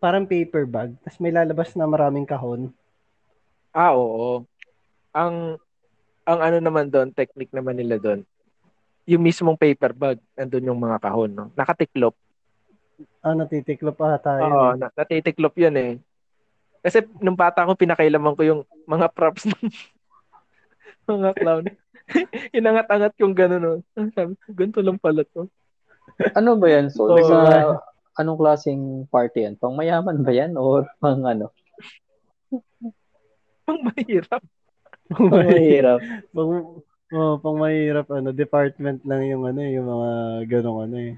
C: parang paper bag. Tapos may lalabas na maraming kahon.
B: Ah, oo. Ang ang ano naman doon, technique naman nila doon, yung mismong paper bag, nandun yung mga kahon, no? Nakatiklop.
C: Ah, natitiklop pa tayo.
B: Oo, na, natitiklop yun eh. Kasi nung bata ko, pinakailaman ko yung mga props ng mga clown. Inangat-angat yung gano'n, no? Sabi ko, ganito lang pala to.
D: Ano ba yan, Sol?
B: Oo.
D: Sa anong klaseng party yan? Pang mayaman ba yan? Or pang ano?
B: Ang mahirap.
C: Pang
D: Pang mahirap.
C: Pang, oh, pang mahirap ano, department lang yung ano, yung mga ganong ano eh.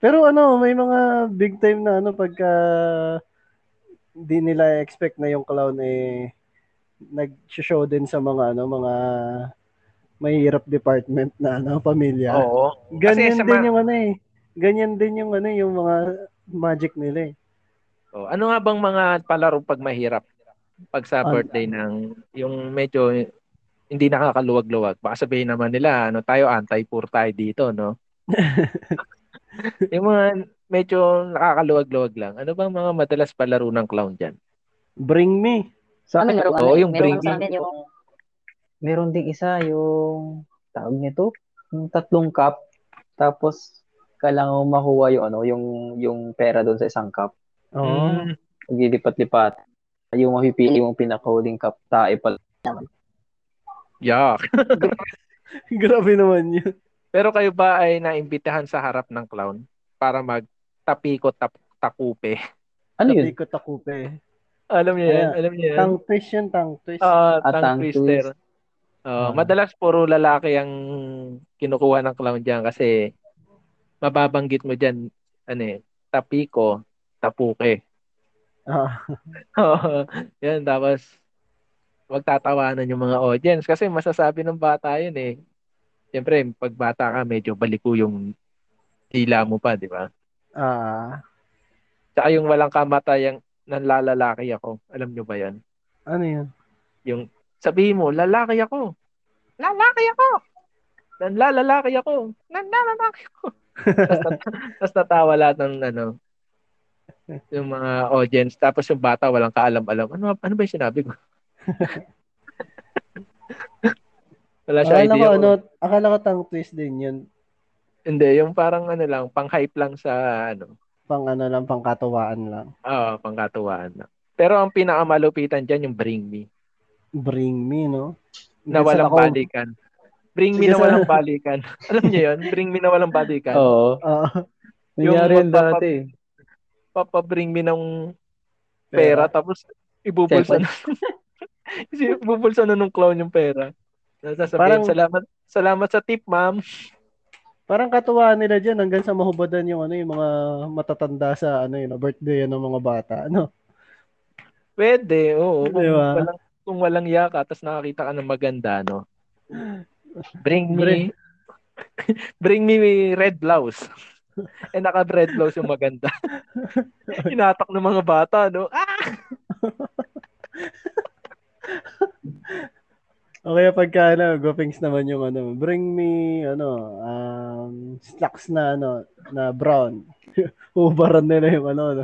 C: Pero ano, may mga big time na ano pagka di nila expect na yung clown eh nag-show din sa mga ano, mga mahirap department na ano, pamilya.
B: Oo.
C: Ganyan
B: Kasi
C: din
B: ma-
C: yung ano eh. Ganyan din yung ano, yung mga magic nila eh.
B: Oh, ano nga bang mga palaro pag mahirap? Pag sa
C: Ano?
B: birthday ng yung medyo hindi nakakaluwag-luwag. Baka sabihin naman nila, ano tayo, anti-poor tayo dito, no? yung mga medyo nakakaluwag-luwag lang. Ano bang mga madalas palaro ng clown dyan?
C: Bring me.
D: Sa
F: Ano
D: akin,
B: Oo,
F: ano,
B: yung
F: meron
B: bring me.
F: yung
D: meron ding isa yung tawag nito, yung tatlong cup. Tapos kailangan mo makuha yung ano, yung yung pera doon sa isang cup.
C: Oo.
B: Mm,
D: Maglilipat-lipat. Yung mapipili mong pinakahuling cup, tae pa.
B: yuck.
C: Grabe naman yun.
B: Pero kayo ba ay naimbitahan sa harap ng clown para mag tapiko tap takupe?
D: Ano yun?
C: Tabi ko takupe.
B: Alam niyo yan? Alam niyo yan?
C: Tang twist yun, tang twist.
B: Ah,
D: Ah,
B: tongue
D: tongue
B: twister.
D: twist.
B: Oh,
C: Ah.
B: madalas puro lalaki ang kinukuha ng clown diyan kasi mababanggit mo diyan ano eh, tapiko, tapuke.
C: Ah.
B: Oo. yan tapos magtatawanan yung mga audience kasi masasabi ng bata yun eh. Siyempre, pag bata ka, medyo baliko yung hila mo pa, di ba?
C: Ah.
B: Tsaka yung walang kamatayang nanlalalaki ako. Alam nyo ba yan?
C: Ano yun?
B: Yung sabihin mo, lalaki ako. Lalaki ako. Nanlalalaki ako. Nanlalalaki ako. Tapos nat- tapos natawa lahat ng ano, yung mga audience. Tapos yung bata walang kaalam-alam. Ano, ano ba yung sinabi ko? Wala siya
C: Akala ko,
B: idea.
C: ano, akala ko tang twist din yun.
B: Hindi, yung parang ano lang, pang-hype lang sa ano,
C: Pang ano lang, pang katuwaan lang.
B: ah pangkatuwaan lang. Pero ang pinakamalupitan dyan yung Bring Me.
C: Bring me, no?
B: Na walang
C: ako-
B: balikan. Bring Me
C: Sige,
B: na
C: sa-
B: walang balikan. Alam niyo yun? Bring Me na walang balikan.
D: Oo.
B: Yung
D: Nangyari yun
B: magpapa-
D: dati.
B: Papabring me ng pera, tapos ibubulsa na. ibubulsa na nung clown yung pera. Sasabihin,
C: Parang-
B: salamat, salamat sa tip, ma'am.
C: Parang katuwaan nila dyan hanggang sa mahubadan yung ano yung mga matatanda sa ano yun, birthday ng mga bata. Ano?
B: Pwede, oo. Kung,
C: Diba?
B: walang, kung walang yaka, tapos nakakita ka ng maganda, no? Bring me.
C: Bring-
B: Bring me red blouse. eh naka red blouse yung maganda. Hinatak ng mga bata, no? Ah!
C: O kaya pagka ano, Gopings naman yung ano, bring me ano, um, slacks na ano, na brown. Ubaran nila yung ano, ano,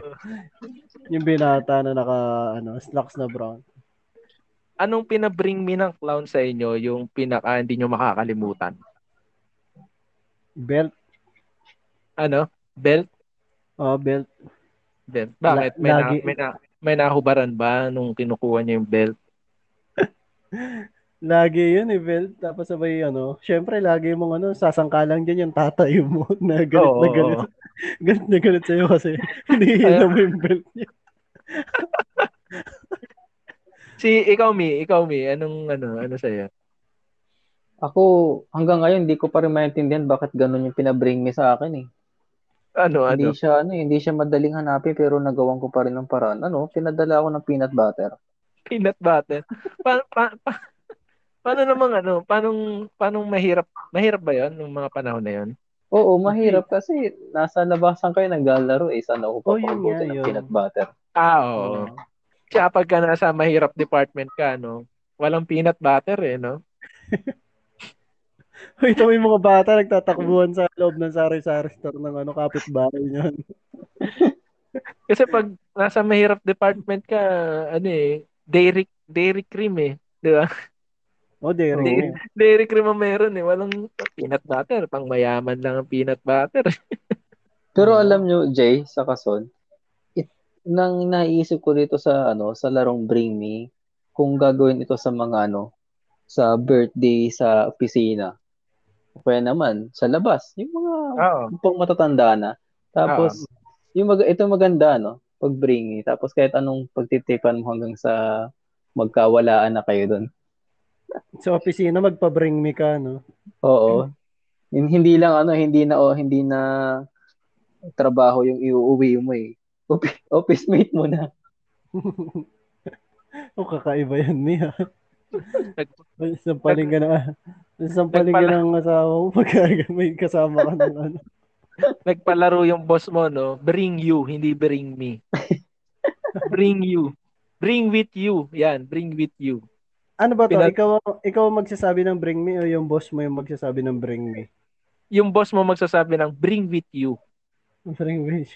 C: yung binata na naka ano, slacks na brown.
B: Anong pinabring me ng clown sa inyo yung pinaka hindi nyo makakalimutan?
C: Belt.
B: Ano? Belt?
C: Oh, belt.
B: Belt. Bakit? May, na,
C: lagi.
B: may, na, may nahubaran ba nung kinukuha niya yung belt?
C: Lagi yun eh, belt. Tapos sabay ano, syempre lagi mong ano, sasangkalang dyan yung tatay mo na galit
B: Oo,
C: na galit.
B: oo.
C: galit na galit sa'yo kasi hinihila mo yung belt niya.
B: Si ikaw Mi, ikaw Mi, anong ano, ano sa'yo?
D: Ako, hanggang ngayon, hindi ko pa rin maintindihan bakit ganun yung pinabring me sa akin eh.
B: Ano, ano?
D: Hindi siya, ano, eh, hindi siya madaling hanapin pero nagawan ko pa rin ng paraan. Ano, pinadala ako ng peanut butter.
B: Peanut butter. Pa, pa, pa, paano namang ano, paano, paano mahirap, mahirap ba yon nung mga panahon na yon?
D: Oo, mahirap kasi nasa labasan kayo naglalaro eh. Saan ako
C: Oh,
D: papabuti
C: nga,
D: ng peanut butter?
B: Ah, oo. Kaya pagka nasa mahirap department ka, no, walang peanut butter eh, no?
C: Ito may mga bata nagtatakbuhan sa loob ng sari-sari store ng ano, kapitbahay niyan.
B: Kasi pag nasa mahirap department ka, ano eh, dairy, dairy cream eh. Di ba?
C: Oh, dairy.
B: Dairy, dairy cream ang meron eh. Walang peanut butter. Pang mayaman lang ang peanut butter.
D: Pero alam nyo, Jay, sa kason, it, nang naisip ko dito sa ano, sa larong Bring Me, kung gagawin ito sa mga ano, sa birthday sa opisina. Kaya naman, sa labas, yung mga
B: Oo.
D: pang matatanda na. Tapos, yung mag, ito maganda, no? Pag Bring Me. Tapos kahit anong pagtitipan mo hanggang sa magkawalaan na kayo doon.
C: Sa opisina, magpa-bring me ka, no?
D: Oo. Hin- Hindi lang ano, hindi na oh, hindi na trabaho yung iuuwi mo eh. Office, office mate mo na.
C: o, kakaiba yan.
B: Nag-
C: Sampaling ka na. Sampaling ka ng asawa mo pagka may kasama ka ng ano.
B: Nagpalaro yung boss mo, no? Bring you, hindi bring me. bring you. Bring with you. Yan, bring with you.
C: Ano ba to?
B: Pinag-
C: Ikaw, ikaw magsasabi ng bring me o yung boss mo yung magsasabi ng bring me?
B: Yung boss mo magsasabi ng bring with you.
C: Bring me.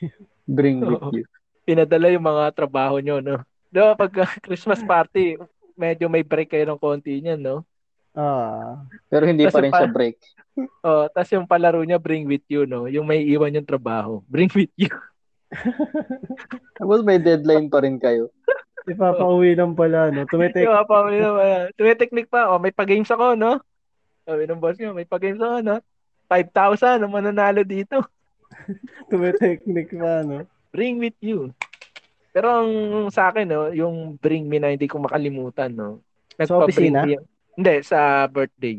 D: Bring with you.
B: Pinadala yung mga trabaho nyo, no? Di ba, pag Christmas party, medyo may break kayo ng konti niyan, no?
C: Ah.
D: Pero hindi pa
B: Kasi
D: rin siya
B: pa-
D: break.
B: Oh, tas yung palaro niya, bring with you, no? Yung may iwan yung trabaho. Bring with you.
D: Tapos may deadline pa rin kayo.
C: Ipapauwi lang pala, no? Tumitik.
B: Yung pa, may, may technique pa. Oh, may pa-games ako, no? Sabi ng boss niyo, may pa-games ako, no? 5,000 ang mananalo dito.
C: Tumiteknik pa, no?
B: Bring with you. Pero ang sa akin, no, yung bring me na hindi ko makalimutan, no?
C: Sa
B: Nagpa-bring
C: opisina?
B: me- Hindi, sa birthday.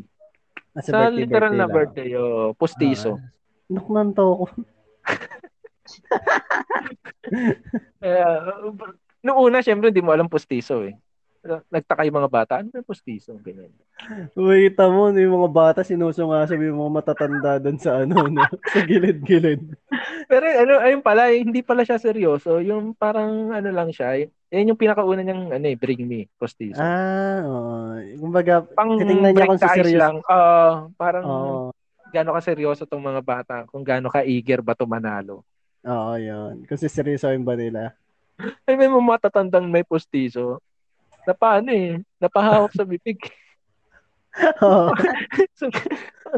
C: Ah,
B: Sa,
C: birthday,
B: literal na
C: lang.
B: birthday, oh, postizo.
C: Nuknanto ko.
B: Eh, Noong una, syempre, hindi mo alam postizo eh. Nagtaka yung mga bata, ano ba yung postizo? Ganyan.
C: Wait mo, yung mga bata sinusungasabi yung mga matatanda doon sa ano, no? sa gilid-gilid.
B: Pero ano, ayun pala, eh, hindi pala siya seryoso. Yung parang ano lang siya. Yan yung pinakauna niyang ano eh, bring me, postizo.
C: Ah, oo. Kumbaga,
B: Pang
C: titingnan niya kung si seryoso.
B: lang. Oo, parang
C: Oo,
B: gaano ka seryoso tong mga bata, kung gaano ka eager ba to manalo.
C: oo, yun. Kasi seryosoin ba nila?
B: Ay, may mga matatandang may postizo. Na paano eh, napahawak sa bibig.
C: Oo.
B: so,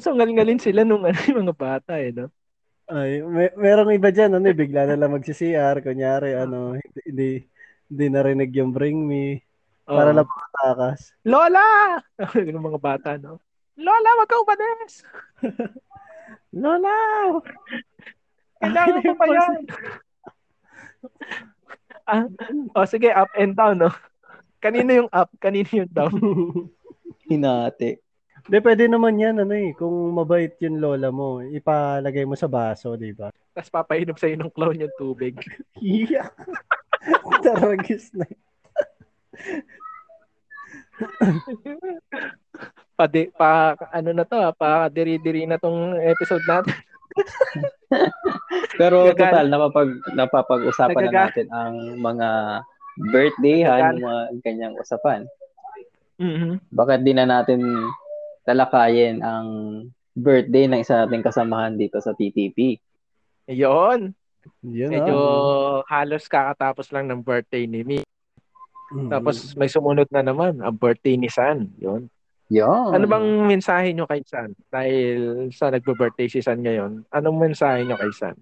B: so ngalngalin sila nung ano, mga bata eh, no?
C: Ay, may, merong iba dyan, ano, eh, bigla na lang magsi-CR, kunyari, ano, hindi, hindi, narinig yung bring me, para
B: Oo.
C: lang makatakas.
B: Lola! yung mga bata, no? Lola, wag ka umalis!
C: Lola!
B: Kailangan ko pa yan! Ah, oh, sige, up and down, no? Kanino yung up? Kanino yung down?
D: Hinati.
C: Hindi, pwede naman yan, ano eh, kung mabait yung lola mo, ipalagay mo sa baso, di ba?
B: Tapos papainom sa'yo ng clown yung tubig.
C: Yeah. Taragis na.
B: pa, di, pa ano na to, ah, pa diri-diri na tong episode natin.
D: Pero
B: Nagagal-
D: total, napapag, napapag-usapan na
B: Nagagal-
D: natin ang mga birthday, han,
B: Nagagal-
D: yung mga ganyang usapan.
B: Mhm.
D: Bakit di na natin talakayin ang birthday ng isa nating kasamahan dito sa TTP?
B: Ayun.
C: Yun,
B: Medyo
C: ah.
B: halos kakatapos lang ng birthday ni Mi.
C: Mm.
B: Tapos may sumunod na naman, ang birthday ni San. Yun.
D: Yun.
B: Ano bang mensahe nyo kay San? Dahil sa nagbe-birthday si San ngayon, anong mensahe nyo kay San?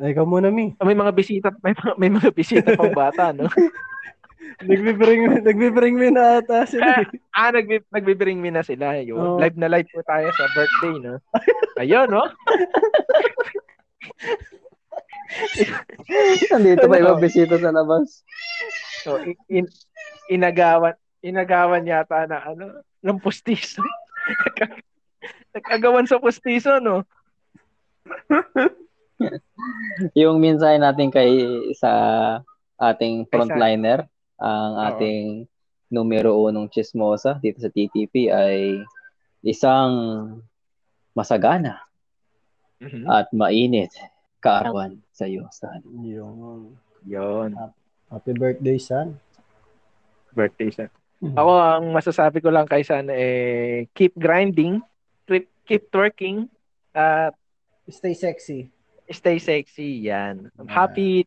C: Ay, ikaw muna, Mi.
B: Ah, May mga bisita, may, mga- may mga bisita pang bata, no?
C: Nagbe-bring, nagbe-bring me na ata sila. eh.
B: ah, nagbi, nagbibiring mi na sila. Yun.
C: Oo.
B: Live na live po tayo sa birthday, no? Ayun, no?
D: Nandito pa ibang bisita sa labas.
B: So, in, in- inagawan, inagawan yata na, ano, ng pustiso. Nagkagawan sa pustiso, no?
D: Yung mensahe natin kay sa ating frontliner, ang
B: Oo.
D: ating numero unong chismosa dito sa TTP ay isang masagana
B: Mhm.
D: at mainit kaarawan sa iyo, Stan.
C: Yun.
B: Yun.
C: Happy birthday, son.
B: Birthday siya. Ako, ang masasabi ko lang kay San, eh, keep grinding, keep, keep twerking, at
C: Stay sexy.
B: stay sexy. Yan.
C: Yeah.
B: Happy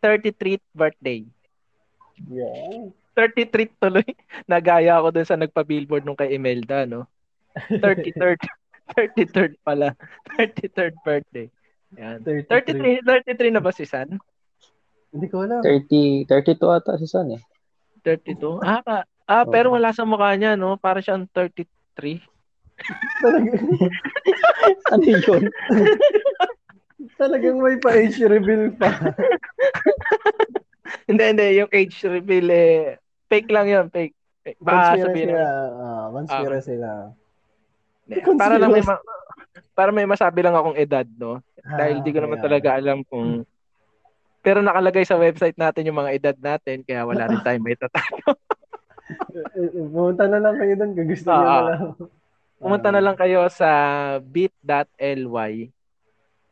B: 33th birthday.
C: Yeah.
B: 33 tuloy. Nagaya ako dun sa nagpa-billboard nung kay Imelda, no? 33rd. 33rd pala. 33rd birthday. Yan.
C: 33.
B: 33, 33 na ba si San?
C: Hindi ko alam.
D: 30, 32 ata si San eh.
B: 32? Ah, ka, ah pero wala sa mukha niya, no? Para siyang 33.
C: Talaga,
D: Ano yun?
C: talagang may pa-age reveal pa.
B: hindi, hindi. Yung age reveal, eh, fake lang yun. Fake. Fake. Baka
C: Conspiracy
B: sabihin
C: na. Ah, conspiracy na.
B: Hindi, Para lang may, ma- para may masabi lang akong edad, no? Dahil di ko
C: Ah,
B: naman
C: kaya.
B: talaga alam kung... Pero nakalagay sa website natin yung mga edad natin, kaya wala rin tayo may tatago.
C: Eh, Pumunta na lang kayo doon kung gusto niyo
B: Ah,
C: na lang.
B: Pumunta na lang kayo sa bit.ly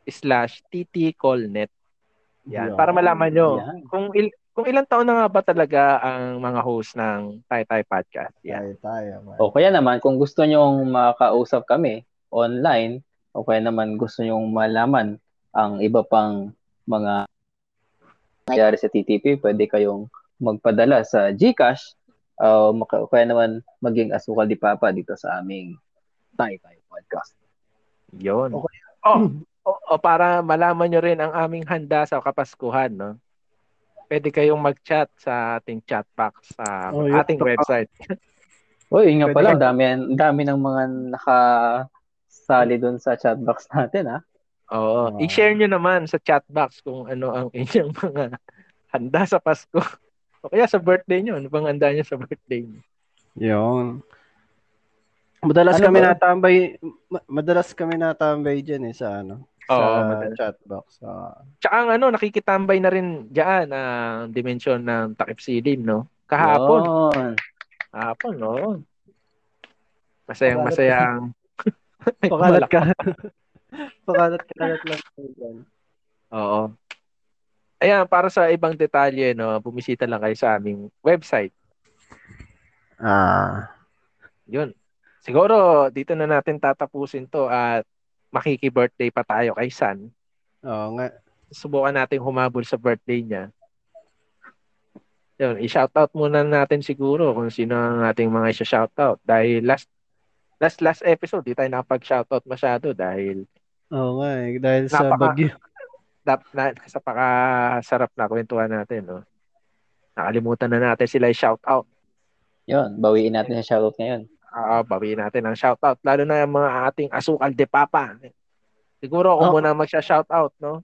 B: slash ttcallnet. Yan,
C: Yan.
B: para malaman nyo kung il- kung ilang taon na nga ba talaga ang mga host ng Tai Tai Podcast. Yan.
C: Tayo, tayo. man.
D: O kaya naman, kung gusto nyong makausap kami online, o kaya naman gusto nyong malaman ang iba pang mga nangyari sa TTP, pwede kayong magpadala sa GCash o maka- o kaya naman maging asukal di papa dito sa aming Tay Tay Podcast.
B: Yun.
C: Okay.
B: Oh, o, o para malaman nyo rin ang aming handa sa Kapaskuhan, no? Pwede kayong mag-chat sa ating chat box sa
C: Oh, yun.
B: ating website.
D: Uy, yun nga pala, dami, ang dami ng mga nakasali doon sa chat box natin, ha?
B: Oo.
C: Wow.
B: I-share nyo naman sa chat box kung ano ang inyong mga handa sa Pasko. O kaya sa birthday nyo. Ano bang handa nyo sa birthday nyo?
C: Yun. Madalas
D: Ano
C: kami
D: ba?
C: natambay, ma- madalas kami natambay diyan eh sa ano,
B: Oo,
C: sa
B: madalas.
C: chat box. Ah,
B: Tsaka ang ano, nakikitambay na rin dyan ang dimensyon ng takip silim, no? Kahapon.
D: Yun.
B: Kahapon, no? Masayang masayang.
C: pakalat ka. pakalat ka lang dyan.
B: Oo. Ayan, para sa ibang detalye, no, bumisita lang kayo sa aming website.
C: Ah,
B: Yun. Siguro, dito na natin tatapusin to at makiki-birthday pa tayo kay San.
C: oo nga.
B: Subukan natin humabol sa birthday niya. Yun, i-shoutout muna natin siguro kung sino ang ating mga i-shoutout. Dahil last last last episode, di tayo nakapag-shoutout masyado dahil
C: Oo nga eh, dahil sa
B: Napaka-
C: bagyo.
B: dap, na, sa pakasarap na kwentuhan natin. No? Nakalimutan na natin sila i-shoutout.
D: Yun, bawiin natin sa shoutout ngayon.
B: Ah, bawiin natin ang shoutout. Lalo na yung mga ating asukal de papa. Siguro ako
C: Oh.
B: muna magsha-shoutout, no?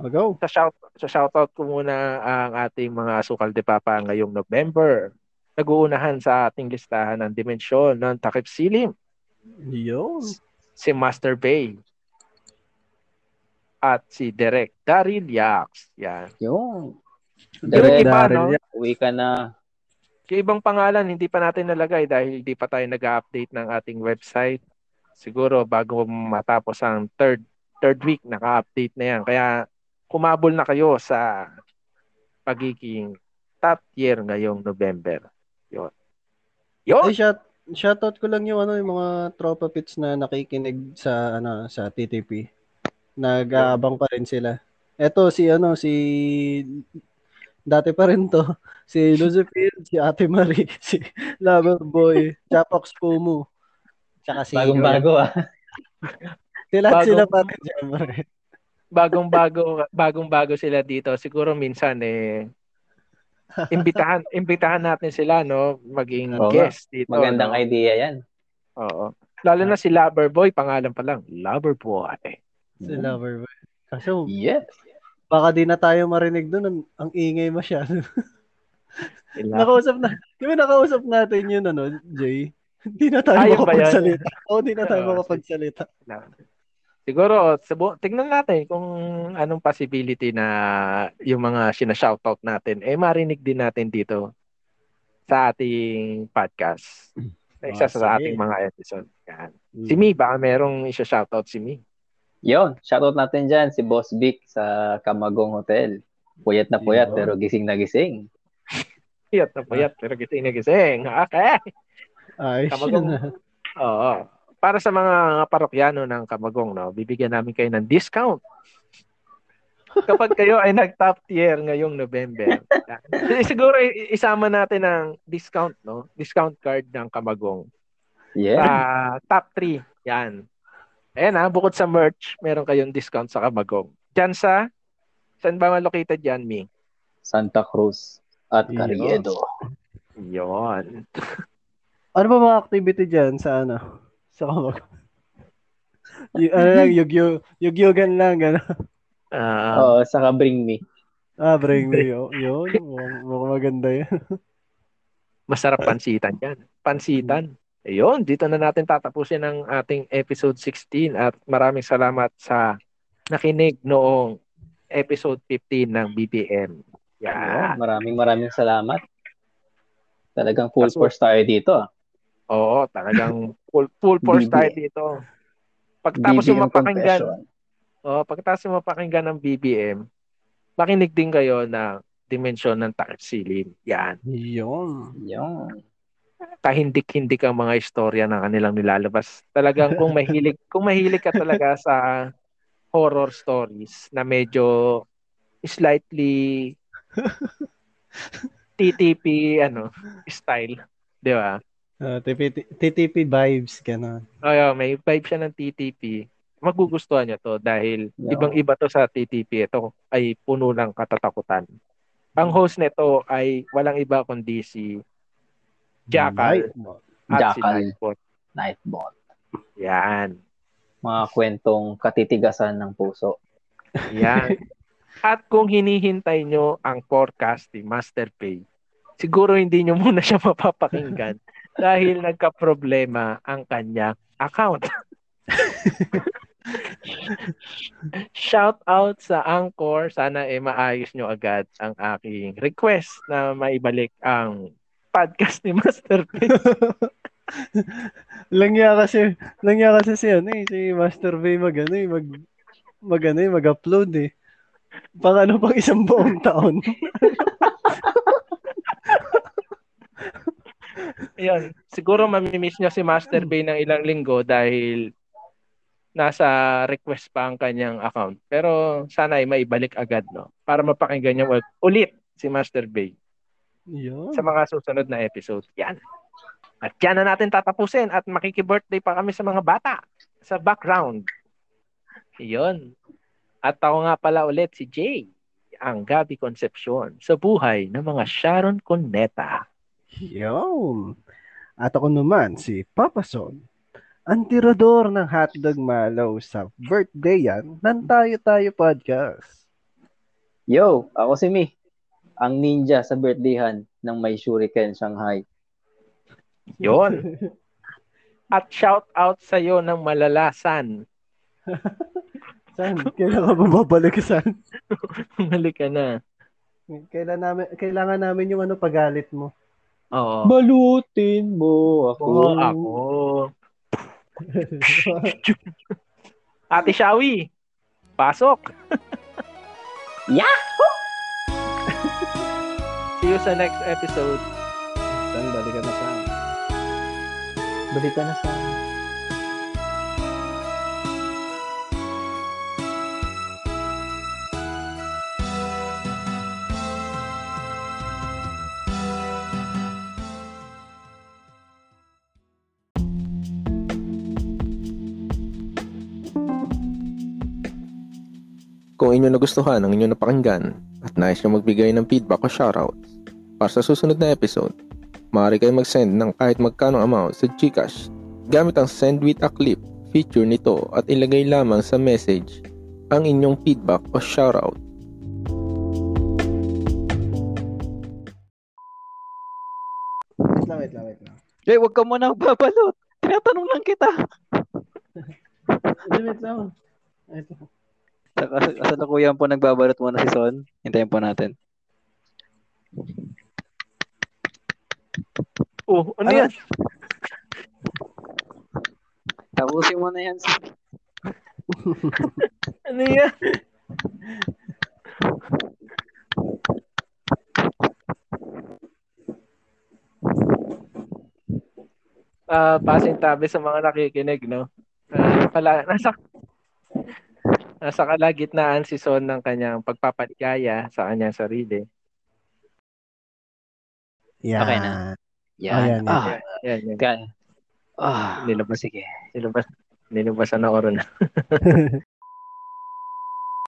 C: Oh, go.
B: Sa shout sa shoutout ko muna ang ating mga asukal de papa ngayong November. Nag-uunahan sa ating listahan ng dimensyon ng takip silim,
C: Yun.
B: si Master Bay. At si Derek Daryl Yax. Yan.
D: Yun.
B: Yung
D: Direk,
B: iba,
C: Daryl
B: no?
C: Yax.
D: uwi ka na.
B: Yung ibang pangalan, hindi pa natin nalagay dahil hindi pa tayo nag-update ng ating website. Siguro bago matapos ang third third week, naka-update na yan. Kaya kumabol na kayo sa pagiging top tier ngayong November. Yun. Yun!
C: Ay, shout, shoutout ko lang yung ano yung mga tropa pits na nakikinig sa ano sa TTP. Nag-aabang pa rin sila. Eto si ano si dati pa rin to. Si Lucifer, si Ate Marie, si Loverboy, Chapox Pumu. Tsaka si
D: Bagong-bago ah.
C: Sila
B: Bagong-
C: sila pa rin syempre.
B: bagong-bago bagong-bago sila dito. Siguro minsan eh imbitahan imbitahan natin sila no maging
D: Oo
B: guest dito.
D: Magandang
B: no?
D: idea yan.
B: Oo. Lalo na si Loverboy, pangalan pa lang, Loverboy.
C: Si Loverboy. Kaso
D: Yes.
C: baka di na tayo marinig doon. Ang, ang ingay masyado. Nakausap na. Di ba nakausap natin yun ano, Jay? Hindi na tayo
B: yan?
C: makapagsalita. Oo, hindi na tayo makapagsalita.
B: Siguro, subu- tignan natin kung anong possibility na yung mga sinashoutout natin, eh marinig din natin dito sa ating podcast. Na isa
C: Ah,
B: sa ating mga episode. Yan. Si Mi, baka merong isa-shoutout si Mi.
D: Yon, shoutout natin dyan si Boss Vic sa Kamagong Hotel. Puyat na puyat
C: Yun.
D: pero gising na gising.
B: Puyat na puyat, pero gising na gising. Okay.
C: Ayos
B: Kamagong.
C: yun.
B: Oo. Para sa mga parokyano ng Kamagong, no, bibigyan namin kayo ng discount. Kapag kayo ay nag-top tier ngayong November. Eh, Siguro isama natin ang discount, no? Discount card ng Kamagong.
D: Yeah.
B: Sa top 3. Yan. Ayan ha, bukod sa merch, meron kayong discount sa Kamagong. Diyan sa, saan ba located yan, Mi?
D: Santa Cruz at
C: Yun.
D: Carriedo.
B: Yon.
C: Ano ba mga activity dyan sa ano? Sa kamag? y- ano lang, yug yugyugan lang, gano'n.
B: Ah,
D: Oo, saka Bring Me.
C: Ah, bring me. Yun, yun. Mukhang, mukhang maganda yan.
B: Masarap pansitan yan. Pansitan. Ayun, dito na natin tatapusin ang ating episode 16 at maraming salamat sa nakinig noong episode 15 ng BPM.
D: Yeah.
B: Yan.
D: Maraming maraming salamat. Talagang full
B: Kaso-
D: force tayo dito. ah.
B: Oo, talagang full, full force
D: BBM.
B: tayo dito. Pagtapos
D: BBM
B: mo mapakinggan, oh, pagtapos mo mapakinggan ng BBM, makinig din kayo ng dimensyon ng takip silim. Yan.
C: Yun.
D: Yun.
B: Kahindik-hindik ang mga istorya na kanilang nilalabas. Talagang kung mahilig, kung mahilig ka talaga sa horror stories na medyo slightly TTP ano style, 'di ba?
C: Ah, TTP, TTP vibes, gano'n.
B: Ay, may vibe siya ng TTP. Magugustuhan niyo to dahil
D: Yeah.
B: ibang-iba to sa TTP. Ito ay puno ng katatakutan. Ang host nito ay walang iba kundi si Jackal at si
D: Jackal.
B: Nightbot.
D: Nightbot.
B: Yan.
D: Mga kwentong katitigasan ng puso.
B: Yan. At kung hinihintay nyo ang forecast ni Master Pay, siguro hindi nyo muna siya mapapakinggan dahil nagka-problema ang kanya account. Shout out sa Anchor. Sana eh maayos nyo agad ang aking request na maibalik ang podcast ni Master Pay.
C: Langya kasi, langya kasi si ano eh, si Master Bay mag ano eh, mag, mag ano eh, mag-upload eh. Pang ano pang isang buong taon.
B: Ayun. Siguro mamimiss niya si Master Bay ng ilang linggo dahil nasa request pa ang kanyang account. Pero sana ay maibalik agad, no? Para mapakinggan niya ul- ulit si Master Bay
C: Yun.
B: sa mga susunod na episode. Yan. At yan na natin tatapusin at makiki-birthday pa kami sa mga bata sa background. Yun. At ako nga pala ulit si Jay, ang Gabi Concepcion sa buhay ng mga Sharon Cuneta.
C: Yun. At ako naman, si Papa Son, ang tirador ng hotdog malaw sa birthday yan ng Tayo Tayo Podcast.
D: Yo, ako si Mi. Ang ninja sa birthdayhan ng May Shuriken Shanghai.
B: Yon. At shout out sa iyo ng malalasan.
C: Saan? Kailan ka bumabalik saan?
B: Mali ka na.
C: Kailan namin, kailangan namin yung ano pagalit mo.
B: Oo.
D: Balutin mo ako.
B: Oo, ako. Ate Shawi, pasok.
D: Yahoo!
B: You sa next episode.
C: San, balikan na saan.
D: Balikan na sa...
F: Kung inyo nagustuhan ang inyong napakinggan at nais nyo magbigay ng feedback o shoutout para sa susunod na episode, maaari kayo mag-send ng kahit magkano amount sa Gcash gamit ang Send with a Clip feature nito at ilagay lamang sa message ang inyong feedback o shoutout.
C: Wait lang, wait lang, wait lang.
D: Eh, wag ka muna babalot. Tinatanong lang kita.
C: Wait, wait lang. Wait lang.
D: Sa kas- kasalukuyan po nagbabalot muna si Son. Hintayin po natin.
B: Oh, ano
C: Ano?
B: yan?
D: Tapusin mo na yan.
B: Ano yan? Ah, pasintabi sa mga nakikinig, no? Ah, pala, nasa nasa kalagitnaan si Son ng kanyang pagpapaligaya sa kanyang sarili.
C: Yan.
D: Okay na. Yan. Ah,
B: Yan, yan.
D: Ah,
B: Nilabas,
D: sige.
B: nilabas, nilabasan na oras na.